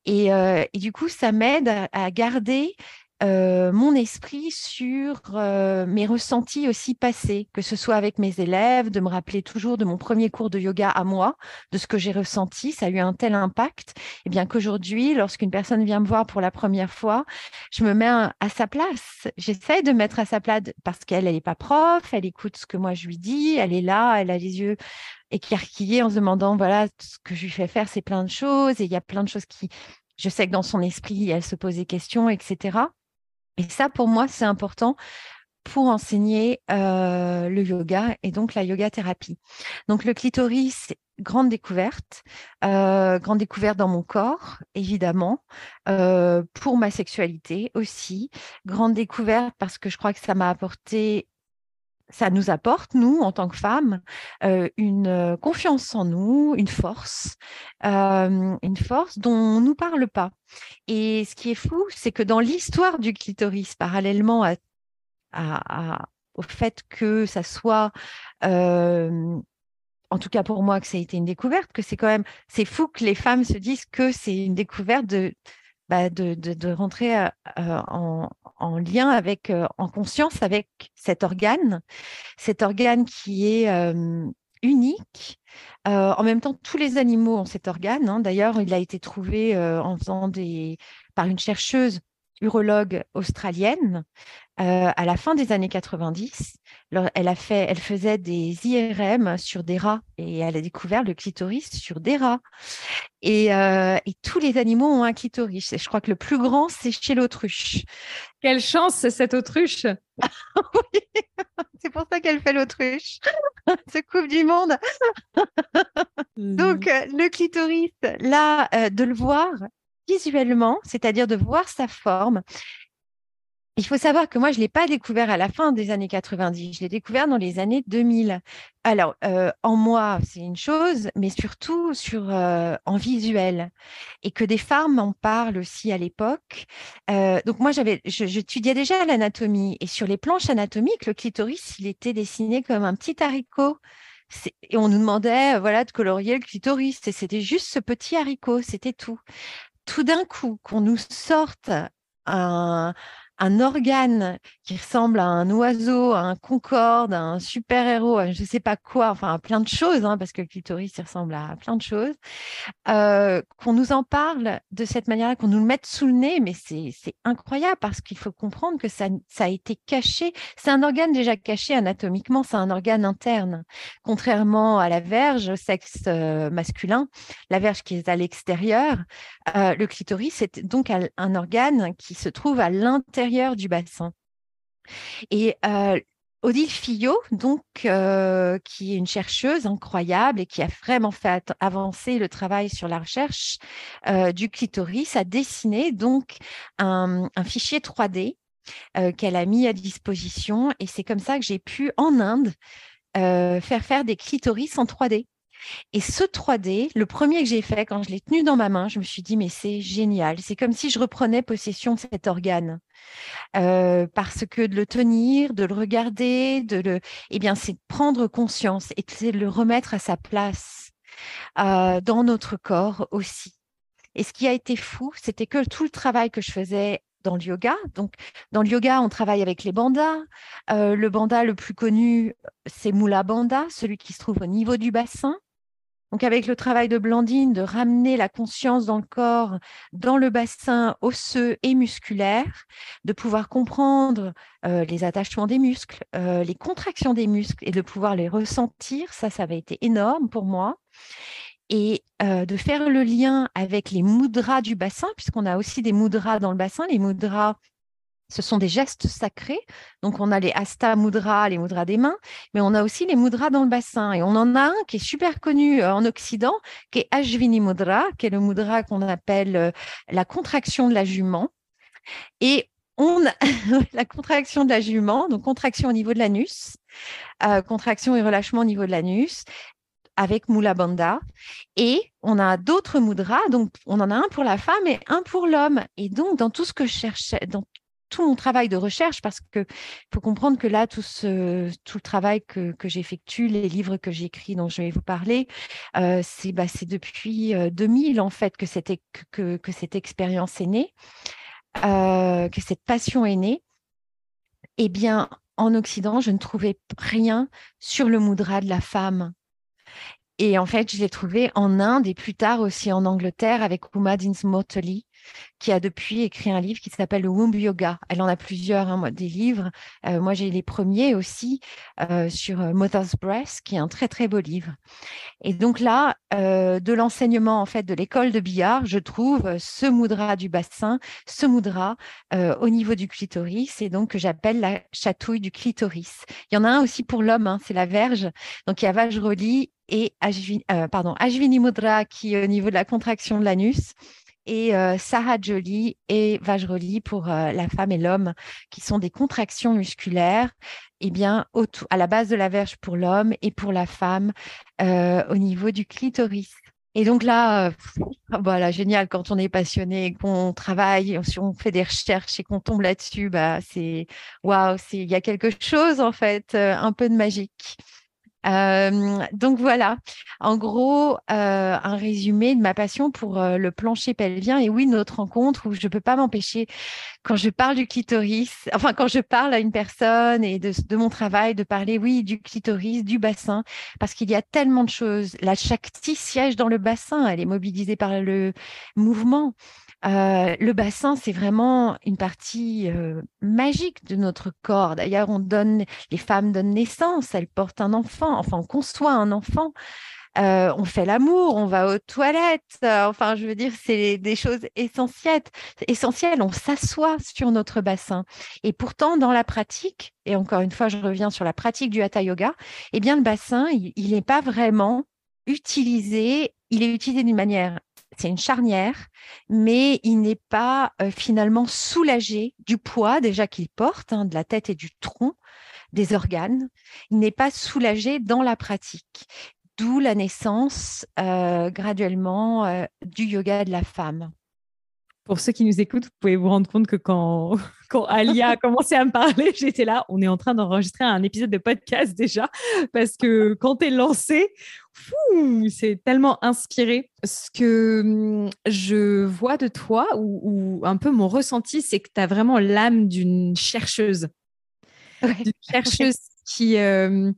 Et, euh, et du coup, ça m'aide à garder euh, mon esprit sur euh, mes ressentis aussi passés, que ce soit avec mes élèves, de me rappeler toujours de mon premier cours de yoga à moi, de ce que j'ai ressenti, ça a eu un tel impact, et eh bien qu'aujourd'hui, lorsqu'une personne vient me voir pour la première fois, je me mets à, sa place. J'essaie de mettre à sa place parce qu'elle, elle n'est pas prof, elle écoute ce que moi je lui dis, elle est là, elle a les yeux écarquillés en se demandant, voilà, ce que je lui fais faire, c'est plein de choses, et il y a plein de choses qui, je sais que dans son esprit, elle se pose des questions, etc. Et ça, pour moi, c'est important pour enseigner le yoga et donc la yoga thérapie. Donc le clitoris, grande découverte, grande découverte dans mon corps, évidemment, pour ma sexualité aussi, grande découverte parce que je crois que ça m'a apporté ça nous apporte, nous, en tant que femmes, une confiance en nous, une force, une force dont on ne nous parle pas. Et ce qui est fou, c'est que dans l'histoire du clitoris, parallèlement au fait que ça soit, en tout cas pour moi, que ça a été une découverte, que c'est quand même, c'est fou que les femmes se disent que c'est une découverte de, bah, de, rentrer en, en lien avec, en conscience avec cet organe, cet organe qui est unique. En même temps, tous les animaux ont cet organe. Hein. D'ailleurs, il a été trouvé en faisant des, par une chercheuse urologue australienne à la fin des années 90. Elle, a fait, elle faisait des IRM sur des rats et elle a découvert le clitoris sur des rats. Et, tous les animaux ont un clitoris. Et je crois que le plus grand, c'est chez l'autruche. Quelle chance, cette autruche [LAUGHS] C'est pour ça qu'elle fait l'autruche. [LAUGHS] Ce coupe du monde. Donc, le clitoris, là, de le voir visuellement, c'est-à-dire de voir sa forme, il faut savoir que moi, je ne l'ai pas découvert à la fin des années 90, je l'ai découvert dans les années 2000. Alors, euh, en moi, c'est une chose, mais surtout sur, euh, en visuel. Et que des femmes en parlent aussi à l'époque. Euh, donc, moi, j'avais, j'étudiais déjà l'anatomie. Et sur les planches anatomiques, le clitoris, il était dessiné comme un petit haricot. Et on nous demandait voilà, de colorier le clitoris. Et c'était juste ce petit haricot, c'était tout. Tout d'un coup, qu'on nous sorte un un organe qui ressemble à un oiseau, à un concorde, à un super-héros, je ne sais pas quoi, enfin à plein de choses, hein, parce que le clitoris il ressemble à plein de choses, euh, qu'on nous en parle de cette manière-là, qu'on nous le mette sous le nez, mais c'est incroyable parce qu'il faut comprendre que ça, ça a été caché. C'est un organe déjà caché anatomiquement, c'est un organe interne. Contrairement à la verge, au sexe euh, masculin, la verge qui est à l'extérieur, euh, le clitoris c'est donc un organe qui se trouve à l'intérieur du bassin. Et euh, Odile Fillot, donc, euh, qui est une chercheuse incroyable et qui a vraiment fait avancer le travail sur la recherche euh, du clitoris, a dessiné donc un, fichier 3D qu'elle a mis à disposition. Et c'est comme ça que j'ai pu, en Inde, faire faire des clitoris en 3D. Et ce 3D, le premier que j'ai fait, quand je l'ai tenu dans ma main, je me suis dit, mais c'est génial. C'est comme si je reprenais possession de cet organe. Euh, parce que de le tenir, de le regarder, de le, eh bien, c'est de prendre conscience et de le remettre à sa place euh, dans notre corps aussi. Et ce qui a été fou, c'était que tout le travail que je faisais dans le yoga. Donc, dans le yoga, on travaille avec les bandas. Euh, le banda le plus connu, c'est Mula Banda, celui qui se trouve au niveau du bassin. Donc avec le travail de Blandine, de ramener la conscience dans le corps, dans le bassin osseux et musculaire, de pouvoir comprendre euh, les attachements des muscles, euh, les contractions des muscles et de pouvoir les ressentir, ça, ça avait été énorme pour moi. Et euh, de faire le lien avec les mudras du bassin, puisqu'on a aussi des mudras dans le bassin. Les mudras, Ce sont des gestes sacrés. Donc, on a les Asta Mudra, les mudras des mains, mais on a aussi les mudras dans le bassin. Et on en a un qui est super connu euh, en Occident, qui est Ashvini Mudra, qui est le mudra qu'on appelle euh, la contraction de la jument. Et on a [LAUGHS] la contraction de la jument, donc contraction au niveau de l'anus, euh, contraction et relâchement au niveau de l'anus avec Mula Bandha. Et on a d'autres mudras, donc on en a un pour la femme et un pour l'homme. Et donc, dans tout ce que je cherchais, tout mon travail de recherche, parce qu'il faut comprendre que là, tout, ce, tout le travail que, que j'effectue, les livres que j'écris, dont je vais vous parler, euh, c'est bah, depuis 2000, euh, en fait, que cette, que, que cette expérience est née, euh, que cette passion est née. Eh bien, en Occident, je ne trouvais rien sur le mudra de la femme. Et en fait, je l'ai trouvé en Inde et plus tard aussi en Angleterre avec Uma qui a depuis écrit un livre qui s'appelle le Womb Yoga. Elle en a plusieurs, hein, des livres. Euh, moi, j'ai les premiers aussi euh, sur euh, Mother's Breast, qui est un très très beau livre. Et donc là, de l'enseignement en fait de l'école de billard, je trouve ce mudra du bassin, ce mudra au niveau du clitoris, et donc que j'appelle la chatouille du clitoris. Il y en a un aussi pour l'homme, hein, c'est la verge. Donc il y a Vajroli et pardon, Ajvini Mudra qui est au niveau de la contraction de l'anus et euh, Sarah Jolie et Vajroli pour euh, la femme et l'homme, qui sont des contractions musculaires, eh bien, à la base de la verge pour l'homme et pour la femme euh, au niveau du clitoris. Et donc là, [LAUGHS] voilà, génial, quand on est passionné, qu'on travaille, si on fait des recherches et qu'on tombe là-dessus, bah, c'est waouh, il y a quelque chose en fait, un peu de magique. Donc voilà, en gros, euh, un résumé de ma passion pour le plancher pelvien. Et oui, notre rencontre où je ne peux pas m'empêcher, quand je parle du clitoris, enfin quand je parle à une personne et de, de mon travail, de parler, oui, du clitoris, du bassin, parce qu'il y a tellement de choses. La Shakti siège dans le bassin, elle est mobilisée par le mouvement. Le bassin, c'est vraiment une partie magique de notre corps. D'ailleurs, on donne, les femmes donnent naissance, elles portent un enfant, enfin, on conçoit un enfant. On fait l'amour, on va aux toilettes. enfin, je veux dire, c'est des choses essentielles. Essentielles, on s'assoit sur notre bassin. Et pourtant, dans la pratique, et encore une fois, je reviens sur la pratique du hatha yoga, eh bien, le bassin, il n'est pas vraiment utilisé. Il est utilisé d'une manière c'est une charnière, mais il n'est pas euh, finalement soulagé du poids déjà qu'il porte, hein, de la tête et du tronc, des organes. Il n'est pas soulagé dans la pratique, d'où la naissance euh, graduellement euh, du yoga de la femme. Pour ceux qui nous écoutent, vous pouvez vous rendre compte que quand, [LAUGHS] quand Alia a commencé à me parler, [LAUGHS] j'étais là, on est en train d'enregistrer un épisode de podcast déjà, parce que quand tu es lancé, c'est tellement inspiré. Ce que hum, je vois de toi, ou, un peu mon ressenti, c'est que tu as vraiment l'âme d'une chercheuse. D'une [LAUGHS] chercheuse qui, euh,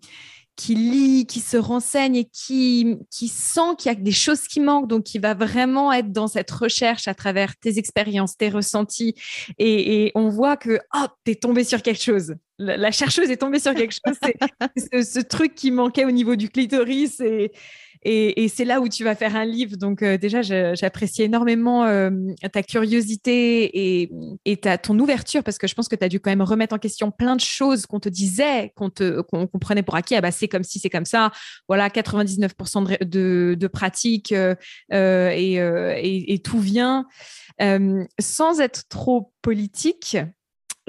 qui lit, qui se renseigne et qui, qui sent qu'il y a des choses qui manquent, donc qui va vraiment être dans cette recherche à travers tes expériences, tes ressentis. Et, on voit que, hop, tu es tombé sur quelque chose. La, chercheuse est tombée sur quelque chose. [LAUGHS] C'est ce, ce, truc qui manquait au niveau du clitoris. Et, et, c'est là où tu vas faire un livre. Donc euh, déjà, j'apprécie énormément euh, ta curiosité et, et ta, ton ouverture parce que je pense que tu as dû quand même remettre en question plein de choses qu'on te disait, qu'on qu'on prenait pour acquis. Ah bah, c'est comme si, c'est comme ça. Voilà, 99% de, de, de pratique euh, et, et, tout vient. sans être trop politique,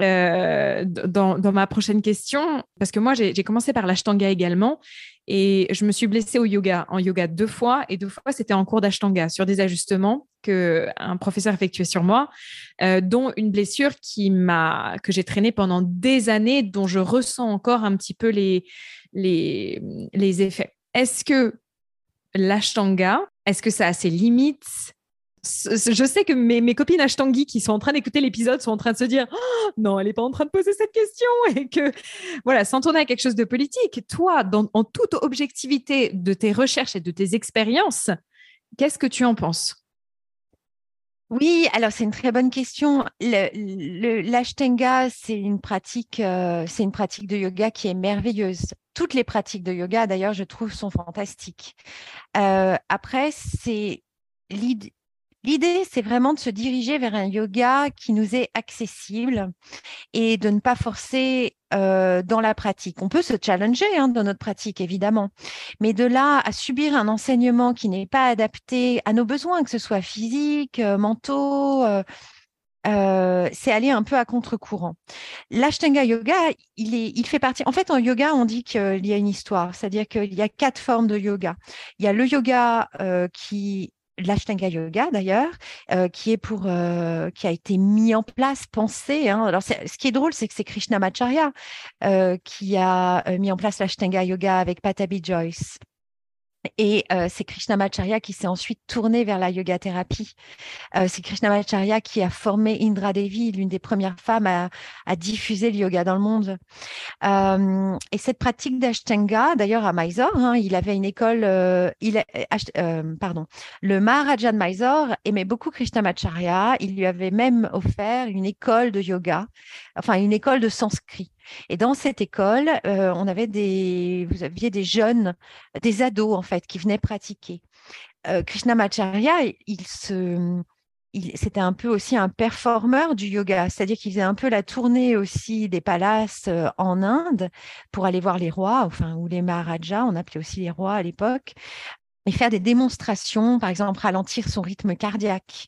euh, dans, ma prochaine question, parce que moi, j'ai commencé par l'ashtanga également, et je me suis blessée au yoga, en yoga deux fois, et deux fois, c'était en cours d'ashtanga, sur des ajustements que un professeur effectuait sur moi, euh, dont une blessure qui m'a que j'ai traînée pendant des années, dont je ressens encore un petit peu les, les, les effets. Est-ce que l'ashtanga, est-ce que ça a ses limites? Je sais que mes, copines Ashtangi qui sont en train d'écouter l'épisode sont en train de se dire oh, non, elle n'est pas en train de poser cette question [LAUGHS] et que voilà, sans tourner à quelque chose de politique, toi, dans, en toute objectivité de tes recherches et de tes expériences, qu'est-ce que tu en penses? Oui, alors c'est une très bonne question. L'ashtanga, c'est une pratique, euh, c'est une pratique de yoga qui est merveilleuse. Toutes les pratiques de yoga, d'ailleurs, je trouve, sont fantastiques. Euh, après, c'est L'idée, c'est vraiment de se diriger vers un yoga qui nous est accessible et de ne pas forcer euh, dans la pratique. On peut se challenger hein, dans notre pratique, évidemment, mais de là à subir un enseignement qui n'est pas adapté à nos besoins, que ce soit physiques, euh, mentaux, euh, c'est aller un peu à contre-courant. L'Ashtanga Yoga, il, est, il fait partie. En fait, en yoga, on dit qu'il y a une histoire, c'est-à-dire qu'il y a quatre formes de yoga. Il y a le yoga qui l'Ashtanga Yoga d'ailleurs, euh, qui est pour euh, a été mis en place, pensé. Hein. Alors, ce qui est drôle, c'est que c'est Krishnamacharya euh, qui a mis en place l'Ashtanga Yoga avec Patabi Joyce. Et euh, c'est Krishnamacharya qui s'est ensuite tourné vers la yoga thérapie. Euh, c'est Krishnamacharya qui a formé Indra Devi, l'une des premières femmes à, diffuser le yoga dans le monde. Euh, et cette pratique d'Ashtanga, d'ailleurs à Mysore, hein, il avait une école, il pardon, le Maharaja de Mysore aimait beaucoup Krishnamacharya. Il lui avait même offert une école de yoga, enfin une école de sanskrit. Et dans cette école, euh, on avait des, vous aviez des jeunes, des ados en fait, qui venaient pratiquer. Euh, Krishnamacharya, il se, c'était un peu aussi un performeur du yoga, c'est-à-dire qu'il faisait un peu la tournée aussi des palaces euh, en Inde pour aller voir les rois, enfin ou les maharajas, on appelait aussi les rois à l'époque, faire des démonstrations, par exemple ralentir son rythme cardiaque.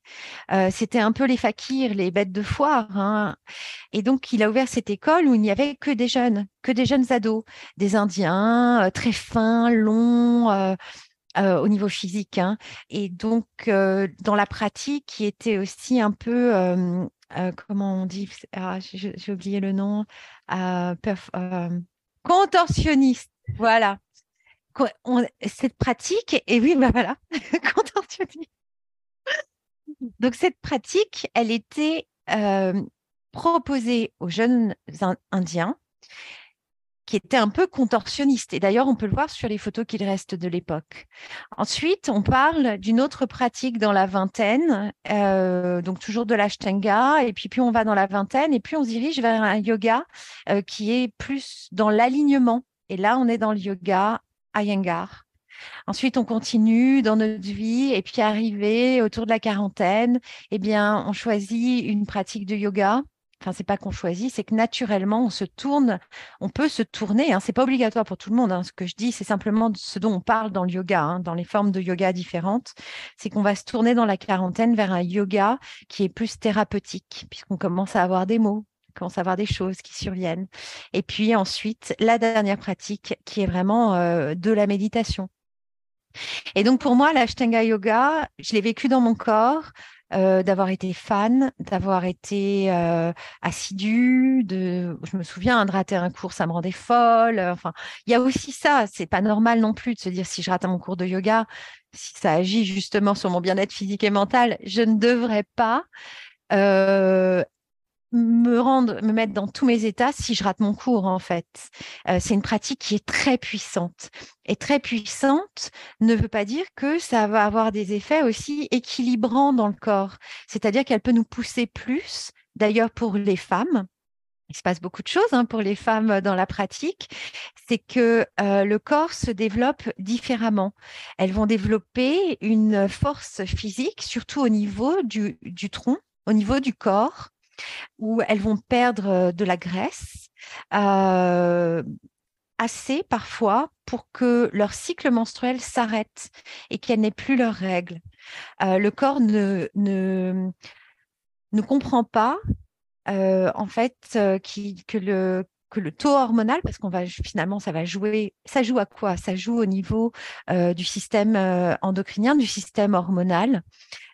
Euh, c'était un peu les fakirs, les bêtes de foire. Hein. Et donc, il a ouvert cette école où il n'y avait que des jeunes, que des jeunes ados, des Indiens, euh, très fins, longs. Euh, au niveau physique. Hein. Et donc, dans la pratique, qui était aussi un peu, comment on dit, ah, j'ai oublié le nom, contorsionniste. Voilà cette pratique, et oui, ben voilà, [LAUGHS] Donc cette pratique, elle était euh, proposée aux jeunes Indiens qui étaient un peu contorsionnistes. Et d'ailleurs, on peut le voir sur les photos qu'il reste de l'époque. Ensuite, on parle d'une autre pratique dans la vingtaine, euh, donc toujours de l'ashtanga, et puis puis on va dans la vingtaine, et puis on se dirige vers un yoga euh, qui est plus dans l'alignement. Et là, on est dans le yoga Iyengar. Ensuite, on continue dans notre vie et puis arrivé autour de la quarantaine, eh bien, on choisit une pratique de yoga. Enfin, c'est pas qu'on choisit, c'est que naturellement, on se tourne, on peut se tourner. Hein, c'est pas obligatoire pour tout le monde. Hein, ce que je dis, c'est simplement ce dont on parle dans le yoga, hein, dans les formes de yoga différentes. C'est qu'on va se tourner dans la quarantaine vers un yoga qui est plus thérapeutique, puisqu'on commence à avoir des mots, commence à avoir des choses qui surviennent. Et puis ensuite, la dernière pratique qui est vraiment euh, de la méditation. Et donc pour moi, l'Ashtanga Yoga, je l'ai vécu dans mon corps, euh, d'avoir été fan, d'avoir été euh, assidue, de, je me souviens, de rater un cours, ça me rendait folle. Enfin, il y a aussi ça. C'est pas normal non plus de se dire si je rate mon cours de yoga, si ça agit justement sur mon bien-être physique et mental, je ne devrais pas. Me rendre, me mettre dans tous mes états si je rate mon cours en fait. Euh, c'est une pratique qui est très puissante. Et très puissante ne veut pas dire que ça va avoir des effets aussi équilibrants dans le corps. C'est-à-dire qu'elle peut nous pousser plus. D'ailleurs pour les femmes, il se passe beaucoup de choses hein, pour les femmes dans la pratique, c'est que euh, le corps se développe différemment. Elles vont développer une force physique, surtout au niveau du, du tronc, au niveau du corps, où elles vont perdre euh, de la graisse, euh, assez parfois pour que leur cycle menstruel s'arrête et qu'elles n'aient plus leurs règles. Euh, le corps ne, ne, ne comprend pas en fait que le que le taux hormonal, parce qu'on va finalement, ça va jouer, ça joue à quoi? Ça joue au niveau du système endocrinien, du système hormonal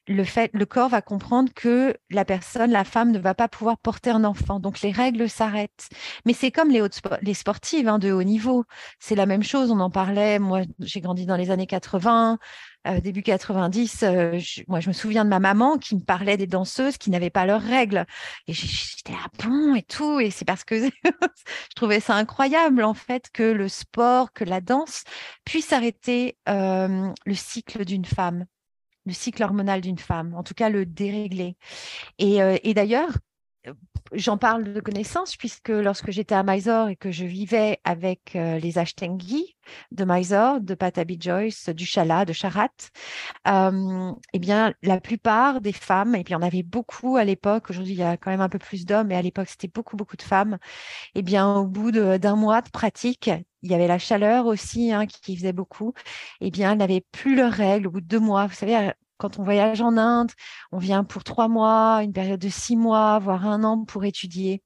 le fait, le corps va comprendre que la personne, la femme, ne va pas pouvoir porter un enfant. Donc les règles s'arrêtent. Mais c'est comme les, hautes, les sportives hein, de haut niveau. C'est la même chose. On en parlait. Moi, j'ai grandi dans les années 80, euh, début 90. Euh, moi, je me souviens de ma maman qui me parlait des danseuses qui n'avaient pas leurs règles. Et j'étais à bon? et tout. Et c'est parce que [LAUGHS] je trouvais ça incroyable, en fait, que le sport, que la danse puisse arrêter euh, le cycle d'une femme le cycle hormonal d'une femme, en tout cas le dérégler. Et, euh, d'ailleurs, j'en parle de connaissance puisque lorsque j'étais à Mysore et que je vivais avec euh, les Ashtengi de Mysore, de Patabi Joyce, du Chala, de Charat, euh, eh bien, la plupart des femmes, et puis on avait beaucoup à l'époque, aujourd'hui il y a quand même un peu plus d'hommes, mais à l'époque c'était beaucoup, beaucoup de femmes, eh bien, au bout d'un mois de pratique, il y avait la chaleur aussi hein, qui, faisait beaucoup, eh bien, elles n'avaient plus leurs règles au bout de deux mois. Vous savez, quand on voyage en Inde, on vient pour trois mois, une période de six mois, voire un an pour étudier.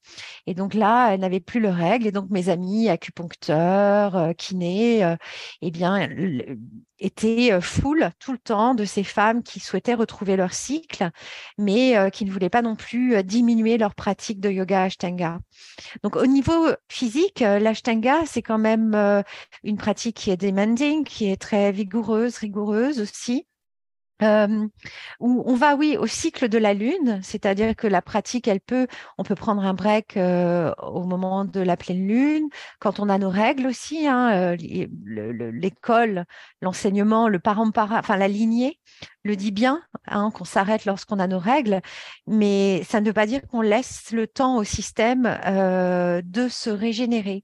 Et donc là, elle n'avait plus le règle. Et donc mes amis acupuncteurs, euh, kinés, euh, eh bien, étaient euh, full tout le temps de ces femmes qui souhaitaient retrouver leur cycle, mais qui ne voulaient pas non plus diminuer leur pratique de yoga ashtanga. Donc au niveau physique, l'ashtanga, c'est quand même une pratique qui est demanding, qui est très vigoureuse, rigoureuse aussi. Où on va, oui, au cycle de la lune, c'est-à-dire que la pratique, elle peut, on peut prendre un break au moment de la pleine lune, quand on a nos règles aussi, hein, l'école, l'enseignement, le parent para, enfin la lignée le dit bien, hein, qu'on s'arrête lorsqu'on a nos règles, mais ça ne veut pas dire qu'on laisse le temps au système de se régénérer.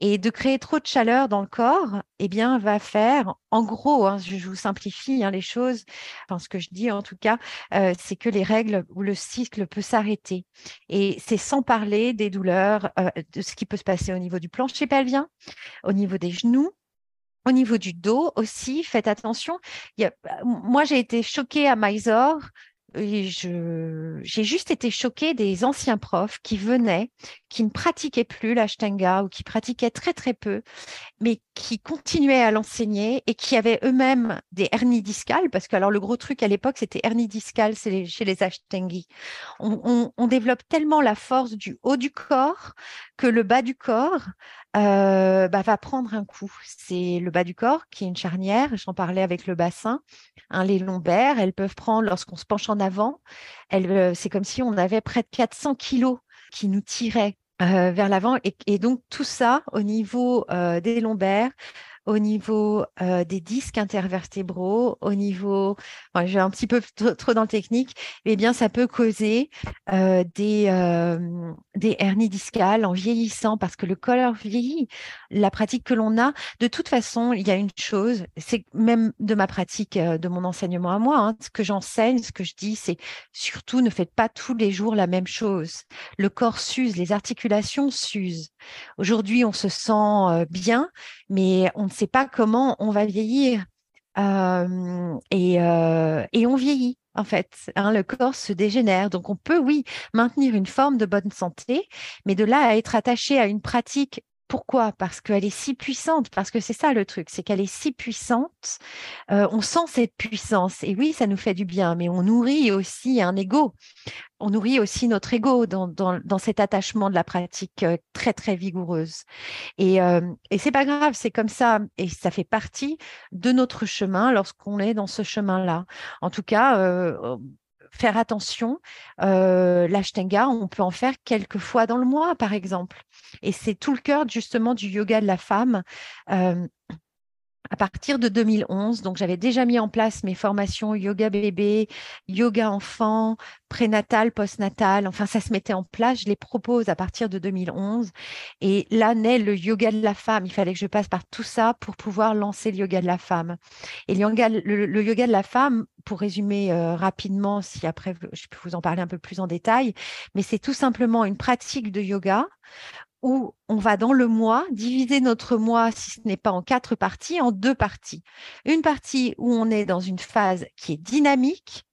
Et de créer trop de chaleur dans le corps, eh bien, va faire, en gros, hein, je, vous simplifie hein, les choses, enfin, ce que je dis en tout cas, euh, c'est que les règles ou le cycle peut s'arrêter. Et c'est sans parler des douleurs, euh, de ce qui peut se passer au niveau du plancher pelvien, au niveau des genoux, au niveau du dos aussi, faites attention. moi, j'ai été choquée à Mysore j'ai juste été choquée des anciens profs qui venaient, qui ne pratiquaient plus l'ashtanga ou qui pratiquaient très très peu, mais qui continuaient à l'enseigner et qui avaient eux-mêmes des hernies discales, parce que alors le gros truc à l'époque c'était hernie discale chez les ashtangi. On, développe tellement la force du haut du corps que le bas du corps euh, bah, va prendre un coup. C'est le bas du corps qui est une charnière, j'en parlais avec le bassin, les lombaires, elles peuvent prendre, lorsqu'on se penche en avant, euh, c'est comme si on avait près de 400 kilos qui nous tiraient vers l'avant. Et, donc tout ça au niveau des lombaires, au niveau euh, des disques intervertébraux, au niveau, je vais un petit peu trop, dans le technique, eh bien, ça peut causer euh, des, euh, des hernies discales en vieillissant parce que le corps vieillit. La pratique que l'on a, de toute façon, il y a une chose, c'est même de ma pratique, de mon enseignement à moi, hein, ce que j'enseigne, ce que je dis, c'est surtout ne faites pas tous les jours la même chose. Le corps s'use, les articulations s'usent. Aujourd'hui, on se sent bien, mais on ne sait pas comment on va vieillir. et, on vieillit, en fait. Hein, le corps se dégénère. Donc, on peut, oui, maintenir une forme de bonne santé, mais de là à être attaché à une pratique pourquoi? Parce qu'elle est si puissante, parce que c'est ça le truc, c'est qu'elle est si puissante, on sent cette puissance. Et oui, ça nous fait du bien, mais on nourrit aussi un ego. On nourrit aussi notre ego dans, dans, cet attachement de la pratique très, très vigoureuse. Et, et c'est pas grave, c'est comme ça. Et ça fait partie de notre chemin lorsqu'on est dans ce chemin-là. En tout cas, faire attention. L'ashtenga, on peut en faire quelques fois dans le mois, par exemple. Et c'est tout le cœur justement du yoga de la femme. À partir de 2011. Donc, j'avais déjà mis en place mes formations yoga bébé, yoga enfant, prénatal, postnatal. Enfin, ça se mettait en place. Je les propose à partir de 2011. Et là naît le yoga de la femme. Il fallait que je passe par tout ça pour pouvoir lancer le yoga de la femme. Et le yoga, de la femme, pour résumer euh, rapidement, si après je peux vous en parler un peu plus en détail, mais c'est tout simplement une pratique de yoga où on va dans le mois diviser notre mois, si ce n'est pas en quatre parties, en deux parties. Une partie où on est dans une phase qui est dynamique,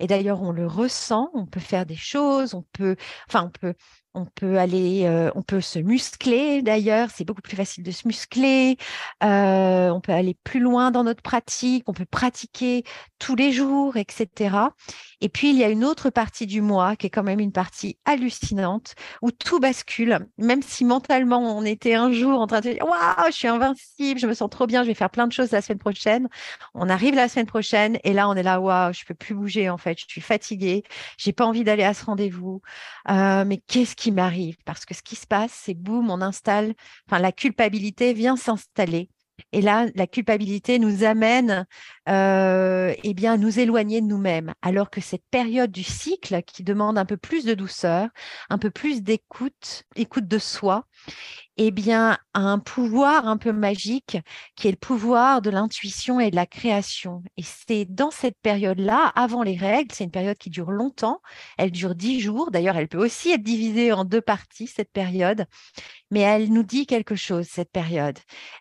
et d'ailleurs on le ressent, on peut faire des choses, on peut, enfin on peut on peut aller, euh, on peut se muscler d'ailleurs, c'est beaucoup plus facile de se muscler. Euh, on peut aller plus loin dans notre pratique, on peut pratiquer tous les jours, etc. Et puis il y a une autre partie du mois qui est quand même une partie hallucinante où tout bascule. Même si mentalement on était un jour en train de dire waouh, je suis invincible, je me sens trop bien, je vais faire plein de choses la semaine prochaine. On arrive la semaine prochaine et là on est là waouh, je peux plus bouger en fait, je suis fatiguée, j'ai pas envie d'aller à ce rendez-vous. Euh, mais qu'est-ce qui m'arrive Parce que ce qui se passe, c'est boum, on installe, enfin la culpabilité vient s'installer. Et là, la culpabilité nous amène euh, eh bien, nous éloigner de nous-mêmes, alors que cette période du cycle qui demande un peu plus de douceur, un peu plus d'écoute, écoute de soi, eh bien, un pouvoir un peu magique qui est le pouvoir de l'intuition et de la création. Et c'est dans cette période-là, avant les règles, c'est une période qui dure longtemps, elle dure dix jours. D'ailleurs, elle peut aussi être divisée en deux parties, cette période, mais elle nous dit quelque chose, cette période.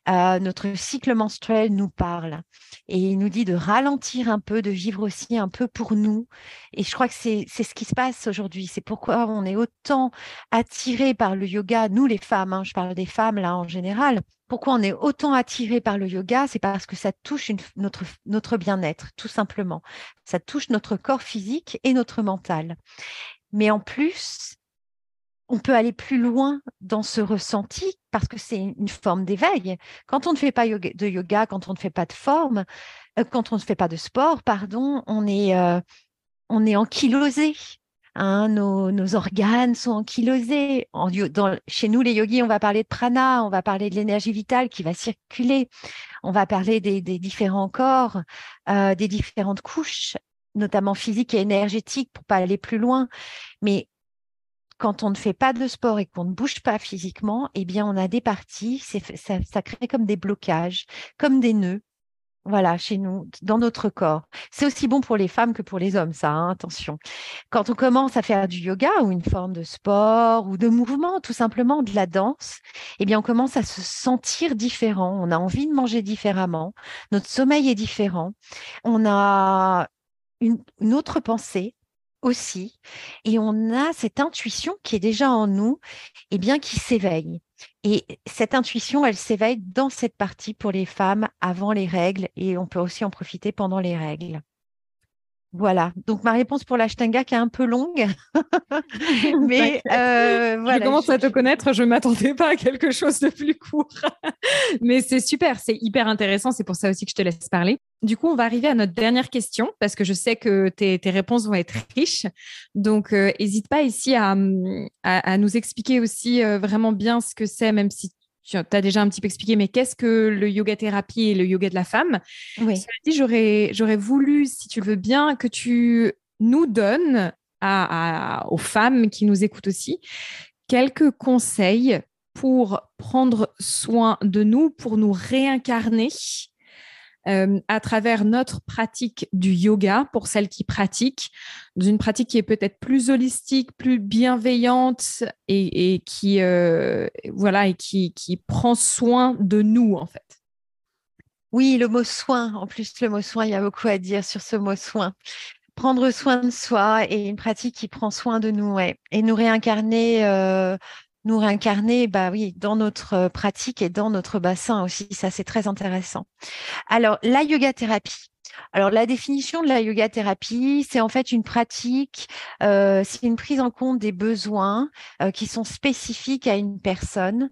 Euh, notre cycle menstruel nous parle et il nous dit de ralentir un peu, de vivre aussi un peu pour nous. Et je crois que c'est ce qui se passe aujourd'hui. C'est pourquoi on est autant attirés par le yoga, nous les femmes, hein, je parle des femmes là en général. Pourquoi on est autant attiré par le yoga? C'est parce que ça touche notre, notre bien-être, tout simplement. Ça touche notre corps physique et notre mental. Mais en plus, on peut aller plus loin dans ce ressenti parce que c'est une forme d'éveil. Quand on ne fait pas de yoga, quand on ne fait pas de forme, euh, quand on ne fait pas de sport, pardon, on est, euh, on est ankylosé. Hein, nos, organes sont ankylosés. En, dans, chez nous, les yogis, on va parler de prana, on va parler de l'énergie vitale qui va circuler, on va parler des, différents corps, euh, des différentes couches, notamment physiques et énergétiques, pour pas aller plus loin. Mais quand on ne fait pas de sport et qu'on ne bouge pas physiquement, eh bien, on a des parties, ça, ça crée comme des blocages, comme des nœuds. Voilà, chez nous, dans notre corps. C'est aussi bon pour les femmes que pour les hommes, ça, hein, attention. Quand on commence à faire du yoga ou une forme de sport ou de mouvement, tout simplement de la danse, eh bien, on commence à se sentir différent. On a envie de manger différemment. Notre sommeil est différent. On a une autre pensée aussi. Et on a cette intuition qui est déjà en nous, et bien qui s'éveille. Et cette intuition, elle s'éveille dans cette partie pour les femmes avant les règles, et on peut aussi en profiter pendant les règles. Voilà, donc ma réponse pour l'Ashtanga qui est un peu longue, [LAUGHS] mais euh, voilà. Je commence à te connaître, je ne m'attendais pas à quelque chose de plus court, [LAUGHS] mais c'est super, c'est hyper intéressant, c'est pour ça aussi que je te laisse parler. Du coup, on va arriver à notre dernière question parce que je sais que tes, réponses vont être riches, donc n'hésite euh, pas ici à, à, nous expliquer aussi euh, vraiment bien ce que c'est, même si tu as déjà un petit peu expliqué, mais qu'est-ce que le yoga thérapie et le yoga de la femme? Oui. j'aurais, j'aurais voulu, si tu le veux bien, que tu nous donnes à, aux femmes qui nous écoutent aussi quelques conseils pour prendre soin de nous, pour nous réincarner euh, à travers notre pratique du yoga pour celles qui pratiquent, dans une pratique qui est peut-être plus holistique, plus bienveillante et, qui euh, voilà et qui, qui prend soin de nous en fait. Oui, le mot soin. En plus, le mot soin, il y a beaucoup à dire sur ce mot soin prendre soin de soi et une pratique qui prend soin de nous ouais. et nous réincarner euh, nous réincarner bah oui, dans notre euh, pratique et dans notre bassin aussi. Ça, c'est très intéressant. Alors, la yoga thérapie. Alors, la définition de la yoga thérapie, c'est en fait une pratique, euh, c'est une prise en compte des besoins euh, qui sont spécifiques à une personne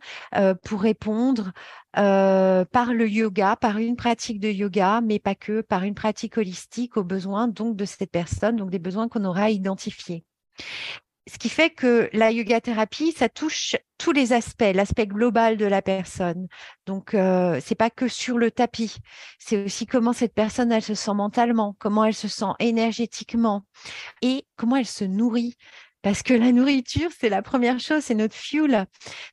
pour répondre par le yoga, par une pratique de yoga, mais pas que, par une pratique holistique aux besoins donc de cette personne, donc des besoins qu'on aura identifiés ce qui fait que la yoga thérapie, ça touche tous les aspects, l'aspect global de la personne. Donc, euh, c'est pas que sur le tapis, c'est aussi comment cette personne elle se sent mentalement, comment elle se sent énergétiquement et comment elle se nourrit parce que la nourriture, c'est la première chose, c'est notre fuel.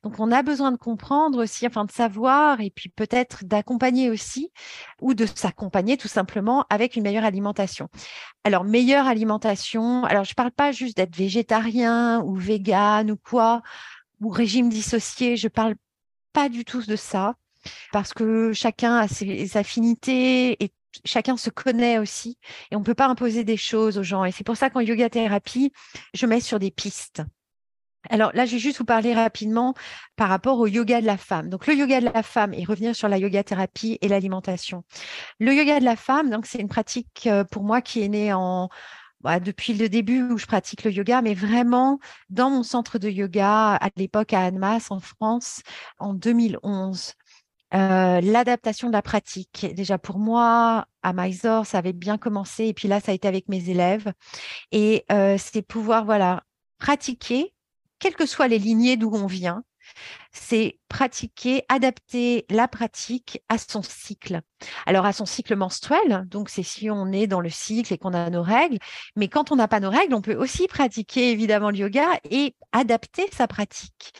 Donc, on a besoin de comprendre aussi, enfin de savoir, et puis peut-être d'accompagner aussi, ou de s'accompagner tout simplement avec une meilleure alimentation. Alors, meilleure alimentation, alors je ne parle pas juste d'être végétarien ou vegan ou quoi, ou régime dissocié, je ne parle pas du tout de ça, parce que chacun a ses affinités et chacun se connaît aussi et on ne peut pas imposer des choses aux gens. Et c'est pour ça qu'en yoga thérapie, je mets sur des pistes. Alors là, je vais juste vous parler rapidement par rapport au yoga de la femme. Donc le yoga de la femme et revenir sur la yoga thérapie et l'alimentation. Le yoga de la femme, donc c'est une pratique euh, pour moi qui est née en bah, depuis le début où je pratique le yoga, mais vraiment dans mon centre de yoga à l'époque à Annemasse en France en 2011. Euh, l'adaptation de la pratique. Déjà pour moi, à Mysore, ça avait bien commencé. Et puis là, ça a été avec mes élèves. Et euh, c'est pouvoir voilà, pratiquer, quelles que soient les lignées d'où on vient, c'est pratiquer, adapter la pratique à son cycle. Alors à son cycle menstruel, donc c'est si on est dans le cycle et qu'on a nos règles, mais quand on n'a pas nos règles, on peut aussi pratiquer évidemment le yoga et adapter sa pratique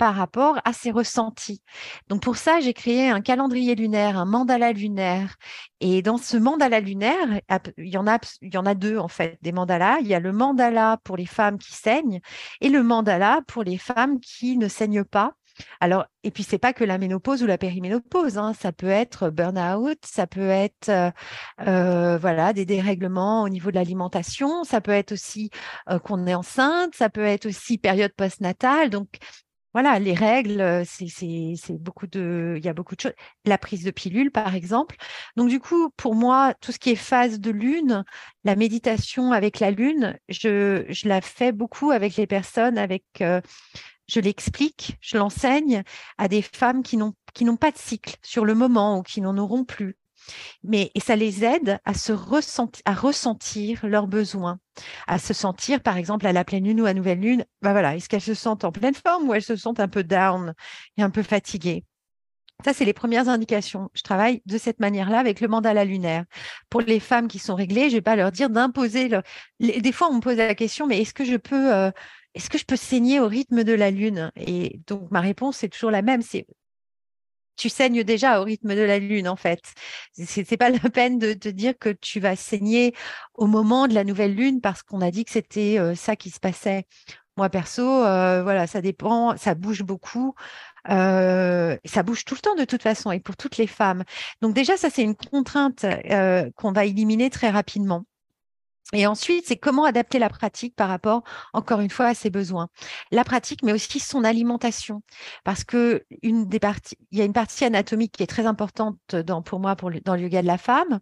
par rapport à ses ressentis. Donc pour ça, j'ai créé un calendrier lunaire, un mandala lunaire. Et dans ce mandala lunaire, il y en a, deux en fait, des mandalas. Il y a le mandala pour les femmes qui saignent et le mandala pour les femmes qui ne saignent pas. Alors, et puis c'est pas que la ménopause ou la périménopause, hein. ça peut être burn-out, ça peut être euh, euh, voilà des dérèglements au niveau de l'alimentation, ça peut être aussi euh, qu'on est enceinte, ça peut être aussi période postnatale. Donc voilà, les règles, c'est beaucoup de, il y a beaucoup de choses. La prise de pilule, par exemple. Donc, du coup, pour moi, tout ce qui est phase de lune, la méditation avec la lune, je, la fais beaucoup avec les personnes, avec, je l'explique, je l'enseigne à des femmes qui n'ont pas de cycle sur le moment ou qui n'en auront plus mais ça les aide à se ressentir, à ressentir leurs besoins, à se sentir, par exemple, à la pleine lune ou à nouvelle lune, bah voilà, est-ce qu'elles se sentent en pleine forme ou elles se sentent un peu down et un peu fatiguées? Ça, c'est les premières indications. Je travaille de cette manière-là avec le mandala lunaire. Pour les femmes qui sont réglées, je ne vais pas leur dire d'imposer. Des fois, on me pose la question, mais est-ce que je peux, euh, est-ce que je peux saigner au rythme de la lune? Et donc, ma réponse est toujours la même. C'est tu saignes déjà au rythme de la lune, en fait. C'est pas la [LAUGHS] peine de te dire que tu vas saigner au moment de la nouvelle lune parce qu'on a dit que c'était euh, ça qui se passait. Moi, perso, euh, voilà, ça dépend, ça bouge beaucoup. Euh, ça bouge tout le temps de toute façon et pour toutes les femmes. Donc déjà, ça, c'est une contrainte qu'on va éliminer très rapidement. Et ensuite, c'est comment adapter la pratique par rapport, encore une fois, à ses besoins. La pratique, mais aussi son alimentation. Parce que une des parties, il y a une partie anatomique qui est très importante dans, pour moi pour dans le yoga de la femme.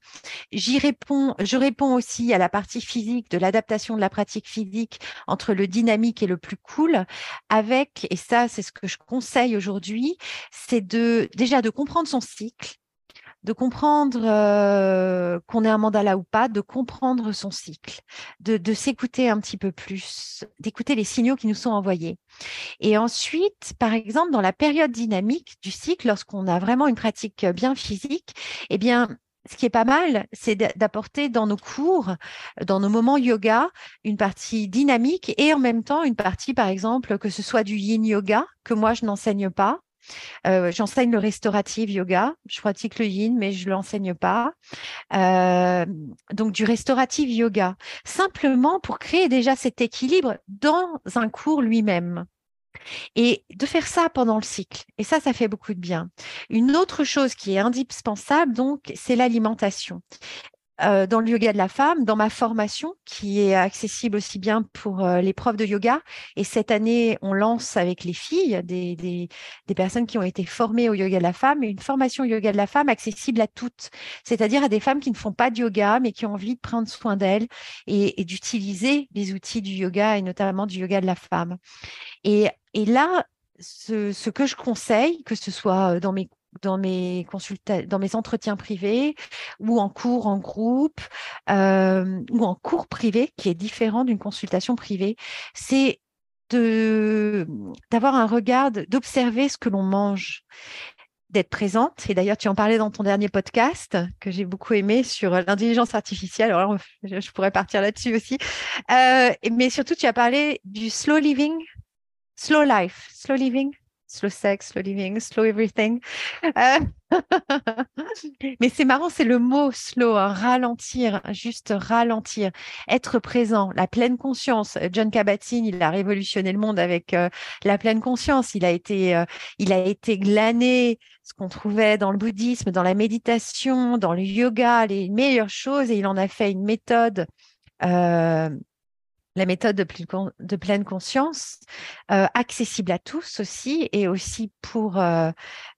J'y réponds, je réponds aussi à la partie physique, de l'adaptation de la pratique physique entre le dynamique et le plus cool, avec, et ça, c'est ce que je conseille aujourd'hui, c'est de, déjà de comprendre son cycle, de comprendre euh, qu'on est un mandala ou pas, de comprendre son cycle, de, s'écouter un petit peu plus, d'écouter les signaux qui nous sont envoyés. Et ensuite, par exemple, dans la période dynamique du cycle, lorsqu'on a vraiment une pratique bien physique, eh bien, ce qui est pas mal, c'est d'apporter dans nos cours, dans nos moments yoga, une partie dynamique et en même temps une partie, par exemple, que ce soit du yin yoga, que moi je n'enseigne pas, euh, j'enseigne le restauratif yoga. Je pratique le yin, mais je ne l'enseigne pas. Euh, donc, du restauratif yoga. Simplement pour créer déjà cet équilibre dans un cours lui-même. Et de faire ça pendant le cycle. Et ça, ça fait beaucoup de bien. Une autre chose qui est indispensable, donc, c'est l'alimentation. Euh, dans le yoga de la femme, dans ma formation qui est accessible aussi bien pour euh, les profs de yoga. Et cette année, on lance avec les filles, des, personnes qui ont été formées au yoga de la femme, une formation yoga de la femme accessible à toutes, c'est-à-dire à des femmes qui ne font pas de yoga, mais qui ont envie de prendre soin d'elles et, d'utiliser les outils du yoga et notamment du yoga de la femme. Et, et là, ce, ce, que je conseille, que ce soit euh, dans mes dans mes dans mes entretiens privés ou en cours en groupe euh, ou en cours privé, qui est différent d'une consultation privée, c'est d'avoir un regard, d'observer ce que l'on mange d'être présente. Et d'ailleurs, tu en parlais dans ton dernier podcast que j'ai beaucoup aimé sur l'intelligence artificielle. Alors, je pourrais partir là-dessus aussi. Euh, mais surtout, tu as parlé du slow living, slow life, slow living slow sex, slow living, slow everything. Euh, [LAUGHS] mais c'est marrant, c'est le mot slow, hein, ralentir, juste ralentir, être présent, la pleine conscience. John Kabat-Zinn, il a révolutionné le monde avec euh, la pleine conscience. Il a été, euh, il a été glané ce qu'on trouvait dans le bouddhisme, dans la méditation, dans le yoga, les meilleures choses, et il en a fait une méthode la méthode de, pleine conscience, euh, accessible à tous aussi et aussi pour euh,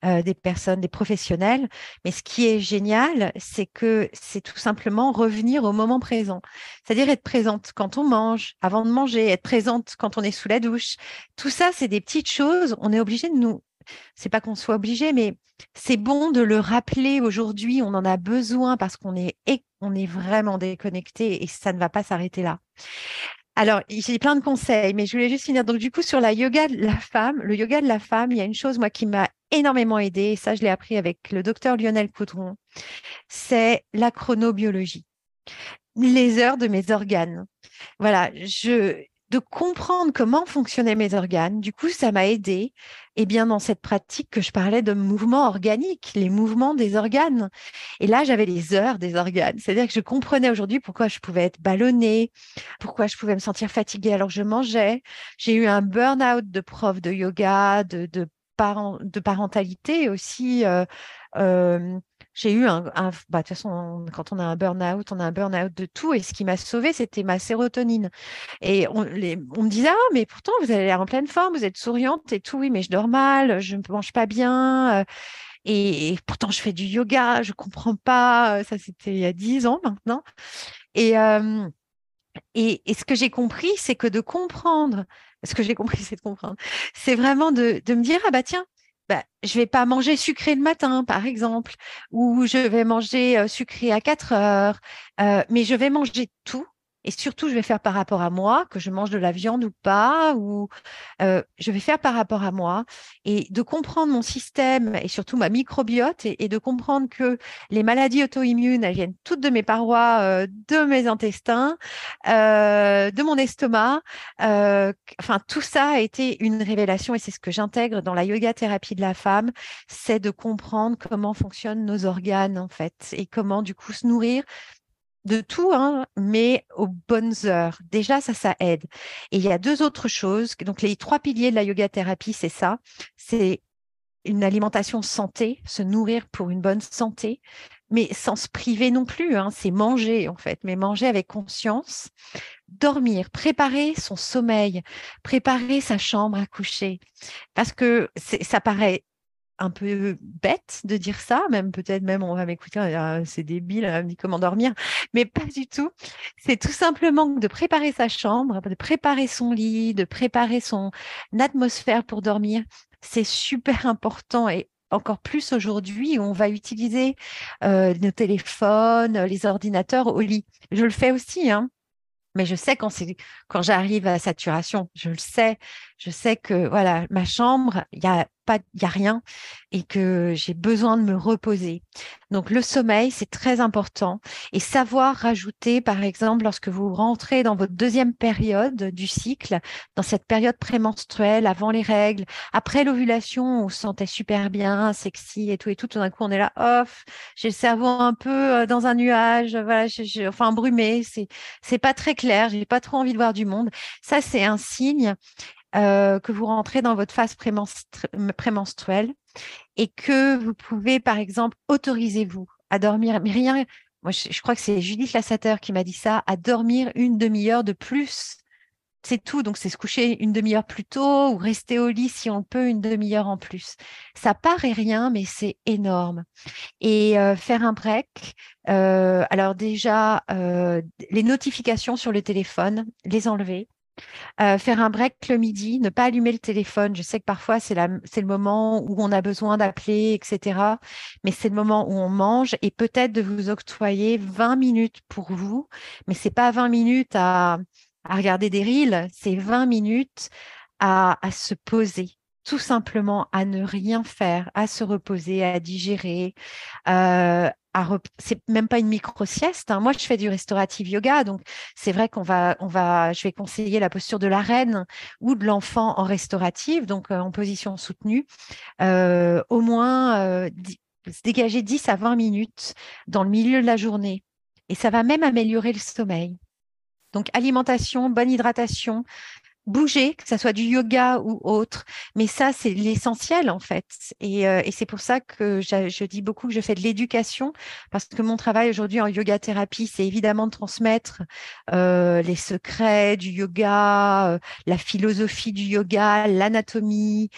euh, des personnes, des professionnels. Mais ce qui est génial, c'est que c'est tout simplement revenir au moment présent, c'est-à-dire être présente quand on mange, avant de manger, être présente quand on est sous la douche. Tout ça, c'est des petites choses. On est obligé de nous c'est pas qu'on soit obligé, mais c'est bon de le rappeler aujourd'hui. On en a besoin parce qu'on est, on est vraiment déconnecté et ça ne va pas s'arrêter là. Alors, j'ai plein de conseils, mais je voulais juste finir. Donc, du coup, sur la yoga de la femme, le yoga de la femme, il y a une chose, moi, qui m'a énormément aidée, et ça, je l'ai appris avec le docteur Lionel Coudron, c'est la chronobiologie, les heures de mes organes. Voilà, je, de comprendre comment fonctionnaient mes organes. Du coup, ça m'a aidé et bien dans cette pratique que je parlais de mouvements organiques, les mouvements des organes. Et là, j'avais les heures des organes. C'est-à-dire que je comprenais aujourd'hui pourquoi je pouvais être ballonnée, pourquoi je pouvais me sentir fatiguée alors que je mangeais. J'ai eu un burn-out de prof de yoga, de, de, de parentalité aussi. Euh, euh, j'ai eu un, bah, de toute façon, quand on a un burn-out, on a un burn-out de tout. Et ce qui m'a sauvé, c'était ma sérotonine. Et on, me disait, ah, mais pourtant, vous avez l'air en pleine forme, vous êtes souriante et tout. Oui, mais je dors mal, je ne mange pas bien. Euh, et, pourtant, je fais du yoga, je comprends pas. Ça, c'était il y a dix ans maintenant. Et, euh, et, et, ce que j'ai compris, c'est que de comprendre, ce que j'ai compris, [LAUGHS] c'est de comprendre, c'est vraiment de, de me dire, ah bah tiens, bah, je vais pas manger sucré le matin, par exemple, ou je vais manger sucré à 4 heures, mais je vais manger tout et surtout, je vais faire par rapport à moi, que je mange de la viande ou pas, ou euh, je vais faire par rapport à moi, et de comprendre mon système et surtout ma microbiote, et, de comprendre que les maladies auto-immunes, elles viennent toutes de mes parois, euh, de mes intestins, euh, de mon estomac. enfin, tout ça a été une révélation, et c'est ce que j'intègre dans la yoga thérapie de la femme, c'est de comprendre comment fonctionnent nos organes, en fait, et comment, du coup, se nourrir de tout, hein, mais aux bonnes heures. Déjà, ça, ça aide. Et il y a deux autres choses. Donc, les trois piliers de la yoga thérapie, c'est ça. C'est une alimentation santé, se nourrir pour une bonne santé, mais sans se priver non plus. Hein, c'est manger, en fait, mais manger avec conscience. Dormir, préparer son sommeil, préparer sa chambre à coucher. Parce que ça paraît un peu bête de dire ça, même peut-être même on va m'écouter, ah, c'est débile, me dit comment dormir, mais pas du tout. C'est tout simplement de préparer sa chambre, de préparer son lit, de préparer son atmosphère pour dormir. C'est super important et encore plus aujourd'hui on va utiliser euh, nos téléphones, les ordinateurs au lit. Je le fais aussi, hein. Mais je sais quand j'arrive à saturation, je le sais, je sais que voilà, ma chambre, il y a il y a rien et que j'ai besoin de me reposer. Donc le sommeil, c'est très important et savoir rajouter, par exemple, lorsque vous rentrez dans votre deuxième période du cycle, dans cette période prémenstruelle, avant les règles, après l'ovulation, on se sentait super bien, sexy et tout et tout. Tout d'un coup, on est là, off, j'ai le cerveau un peu euh, dans un nuage, voilà, enfin brumé, c'est c'est pas très clair, j'ai pas trop envie de voir du monde. Ça, c'est un signe euh, que vous rentrez dans votre phase prémenstruelle et que vous pouvez, par exemple, autoriser-vous à dormir, mais rien, moi je, crois que c'est Judith Lassater qui m'a dit ça, à dormir une demi-heure de plus. C'est tout, donc c'est se coucher une demi-heure plus tôt ou rester au lit si on peut une demi-heure en plus. Ça paraît rien, mais c'est énorme. Et euh, faire un break, euh, alors déjà, les notifications sur le téléphone, les enlever euh, faire un break le midi, ne pas allumer le téléphone. Je sais que parfois c'est le moment où on a besoin d'appeler, etc. Mais c'est le moment où on mange et peut-être de vous octroyer 20 minutes pour vous. Mais c'est pas 20 minutes à, regarder des reels, c'est 20 minutes à, se poser tout simplement à ne rien faire, à se reposer, à digérer, euh, c'est même pas une micro sieste. Hein. Moi, je fais du restaurative yoga, donc c'est vrai qu'on va, on va, je vais conseiller la posture de la reine ou de l'enfant en restaurative, donc euh, en position soutenue, euh, au moins euh, dégager 10 à 20 minutes dans le milieu de la journée, et ça va même améliorer le sommeil. Donc alimentation, bonne hydratation, bouger, que ce soit du yoga ou autre. Mais ça, c'est l'essentiel en fait. Et, euh, c'est pour ça que je, dis beaucoup que je fais de l'éducation, parce que mon travail aujourd'hui en yoga thérapie, c'est évidemment de transmettre euh, les secrets du yoga, euh, la philosophie du yoga, l'anatomie.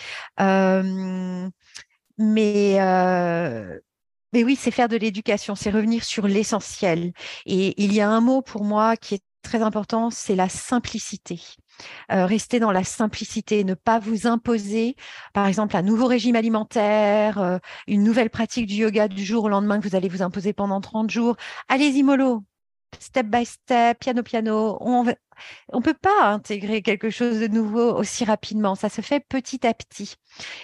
mais mais oui, c'est faire de l'éducation, c'est revenir sur l'essentiel. Et il y a un mot pour moi qui est très important, c'est la simplicité. Euh, rester dans la simplicité, ne pas vous imposer, par exemple, un nouveau régime alimentaire, euh, une nouvelle pratique du yoga du jour au lendemain que vous allez vous imposer pendant 30 jours. Allez-y mollo, step by step, piano piano. On ne peut pas intégrer quelque chose de nouveau aussi rapidement. Ça se fait petit à petit.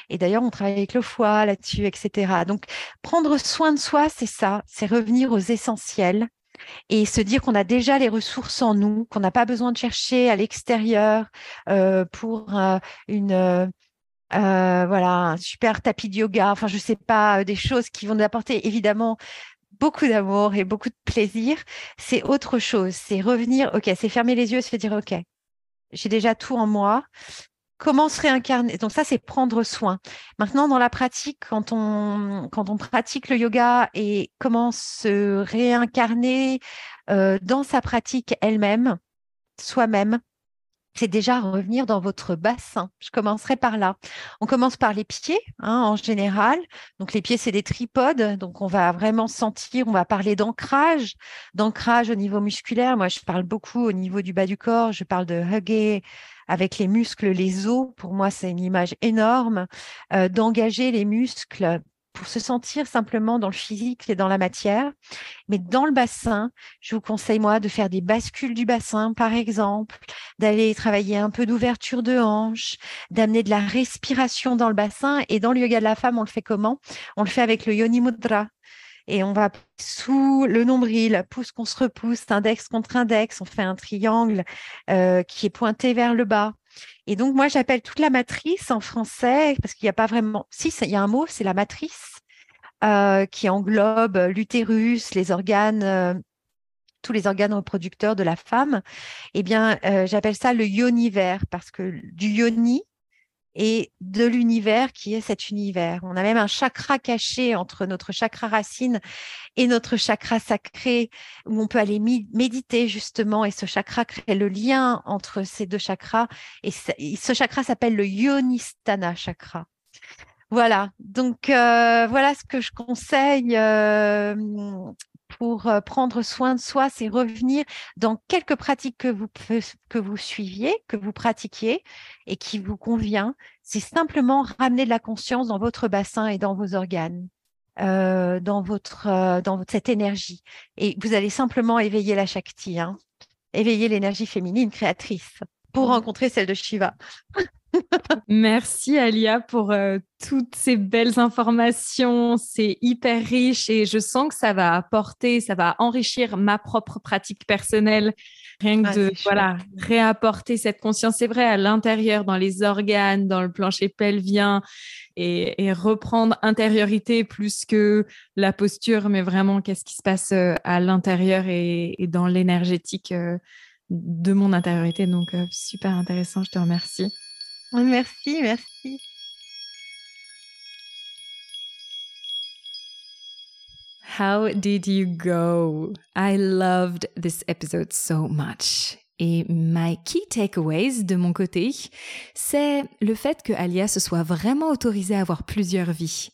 Et d'ailleurs, on travaille avec le foie là-dessus, etc. Donc, prendre soin de soi, c'est ça. C'est revenir aux essentiels et se dire qu'on a déjà les ressources en nous, qu'on n'a pas besoin de chercher à l'extérieur euh, pour euh, une euh, voilà un super tapis de yoga. Enfin, je sais pas des choses qui vont nous apporter évidemment beaucoup d'amour et beaucoup de plaisir. C'est autre chose. C'est revenir. Ok, c'est fermer les yeux, se dire ok, j'ai déjà tout en moi comment se réincarner Donc ça, c'est prendre soin. Maintenant, dans la pratique, quand on, quand on pratique le yoga et comment se réincarner euh, dans sa pratique elle-même, soi-même, c'est déjà revenir dans votre bassin. Je commencerai par là. On commence par les pieds, hein, en général. Donc les pieds, c'est des tripodes. Donc on va vraiment sentir, on va parler d'ancrage, d'ancrage au niveau musculaire. Moi, je parle beaucoup au niveau du bas du corps. Je parle de hugger avec les muscles, les os. Pour moi, c'est une image énorme euh, d'engager les muscles pour se sentir simplement dans le physique et dans la matière. Mais dans le bassin, je vous conseille, moi, de faire des bascules du bassin, par exemple, d'aller travailler un peu d'ouverture de hanche, d'amener de la respiration dans le bassin. Et dans le yoga de la femme, on le fait comment? On le fait avec le yoni mudra. Et on va sous le nombril, pouce qu'on se repousse, index contre index, on fait un triangle euh, qui est pointé vers le bas. Et donc, moi, j'appelle toute la matrice en français, parce qu'il n'y a pas vraiment. Si, il y a un mot, c'est la matrice, euh, qui englobe l'utérus, les organes, euh, tous les organes reproducteurs de la femme. Eh bien, j'appelle ça le yoniver, parce que du yoni, et de l'univers qui est cet univers. On a même un chakra caché entre notre chakra racine et notre chakra sacré où on peut aller méditer justement et ce chakra crée le lien entre ces deux chakras et ce chakra s'appelle le Yonistana chakra. Voilà, donc euh, voilà ce que je conseille euh, pour euh, prendre soin de soi, c'est revenir dans quelques pratiques que vous, que suiviez, que vous pratiquiez et qui vous convient. C'est simplement ramener de la conscience dans votre bassin et dans vos organes. Euh, dans votre euh, dans cette énergie et vous allez simplement éveiller la Shakti, hein, éveiller l'énergie féminine créatrice pour rencontrer celle de Shiva. [LAUGHS] Merci Alia pour euh, toutes ces belles informations. C'est hyper riche et je sens que ça va apporter, ça va enrichir ma propre pratique personnelle. Rien que ah, de voilà, réapporter cette conscience, c'est vrai, à l'intérieur, dans les organes, dans le plancher pelvien et, reprendre intériorité plus que la posture, mais vraiment qu'est-ce qui se passe euh, à l'intérieur et, dans l'énergétique euh, de mon intériorité. Donc, super intéressant, je te remercie. Merci, merci. How did you go? I loved this episode so much. Et my key takeaways de mon côté, c'est le fait que Alia se soit vraiment autorisée à avoir plusieurs vies.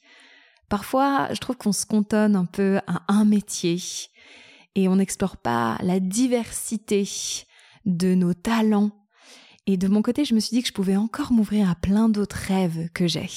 Parfois, je trouve qu'on se cantonne un peu à un métier et on n'explore pas la diversité de nos talents et de mon côté, je me suis dit que je pouvais encore m'ouvrir à plein d'autres rêves que j'ai.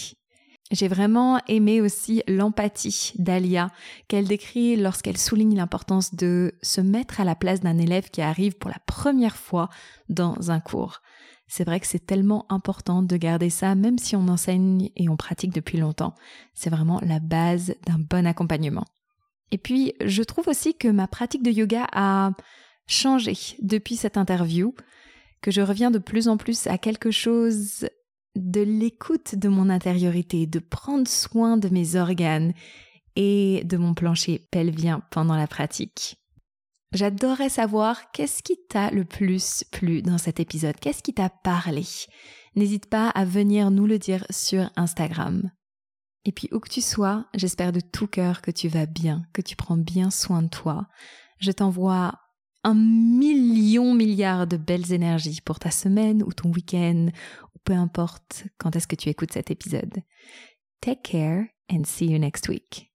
J'ai vraiment aimé aussi l'empathie d'Alia qu'elle décrit lorsqu'elle souligne l'importance de se mettre à la place d'un élève qui arrive pour la première fois dans un cours. C'est vrai que c'est tellement important de garder ça même si on enseigne et on pratique depuis longtemps. C'est vraiment la base d'un bon accompagnement. Et puis, je trouve aussi que ma pratique de yoga a changé depuis cette interview que je reviens de plus en plus à quelque chose de l'écoute de mon intériorité, de prendre soin de mes organes et de mon plancher pelvien pendant la pratique. J'adorerais savoir qu'est-ce qui t'a le plus plu dans cet épisode, qu'est-ce qui t'a parlé. N'hésite pas à venir nous le dire sur Instagram. Et puis où que tu sois, j'espère de tout cœur que tu vas bien, que tu prends bien soin de toi. Je t'envoie un million de belles énergies pour ta semaine ou ton week-end, ou peu importe quand est-ce que tu écoutes cet épisode. Take care and see you next week.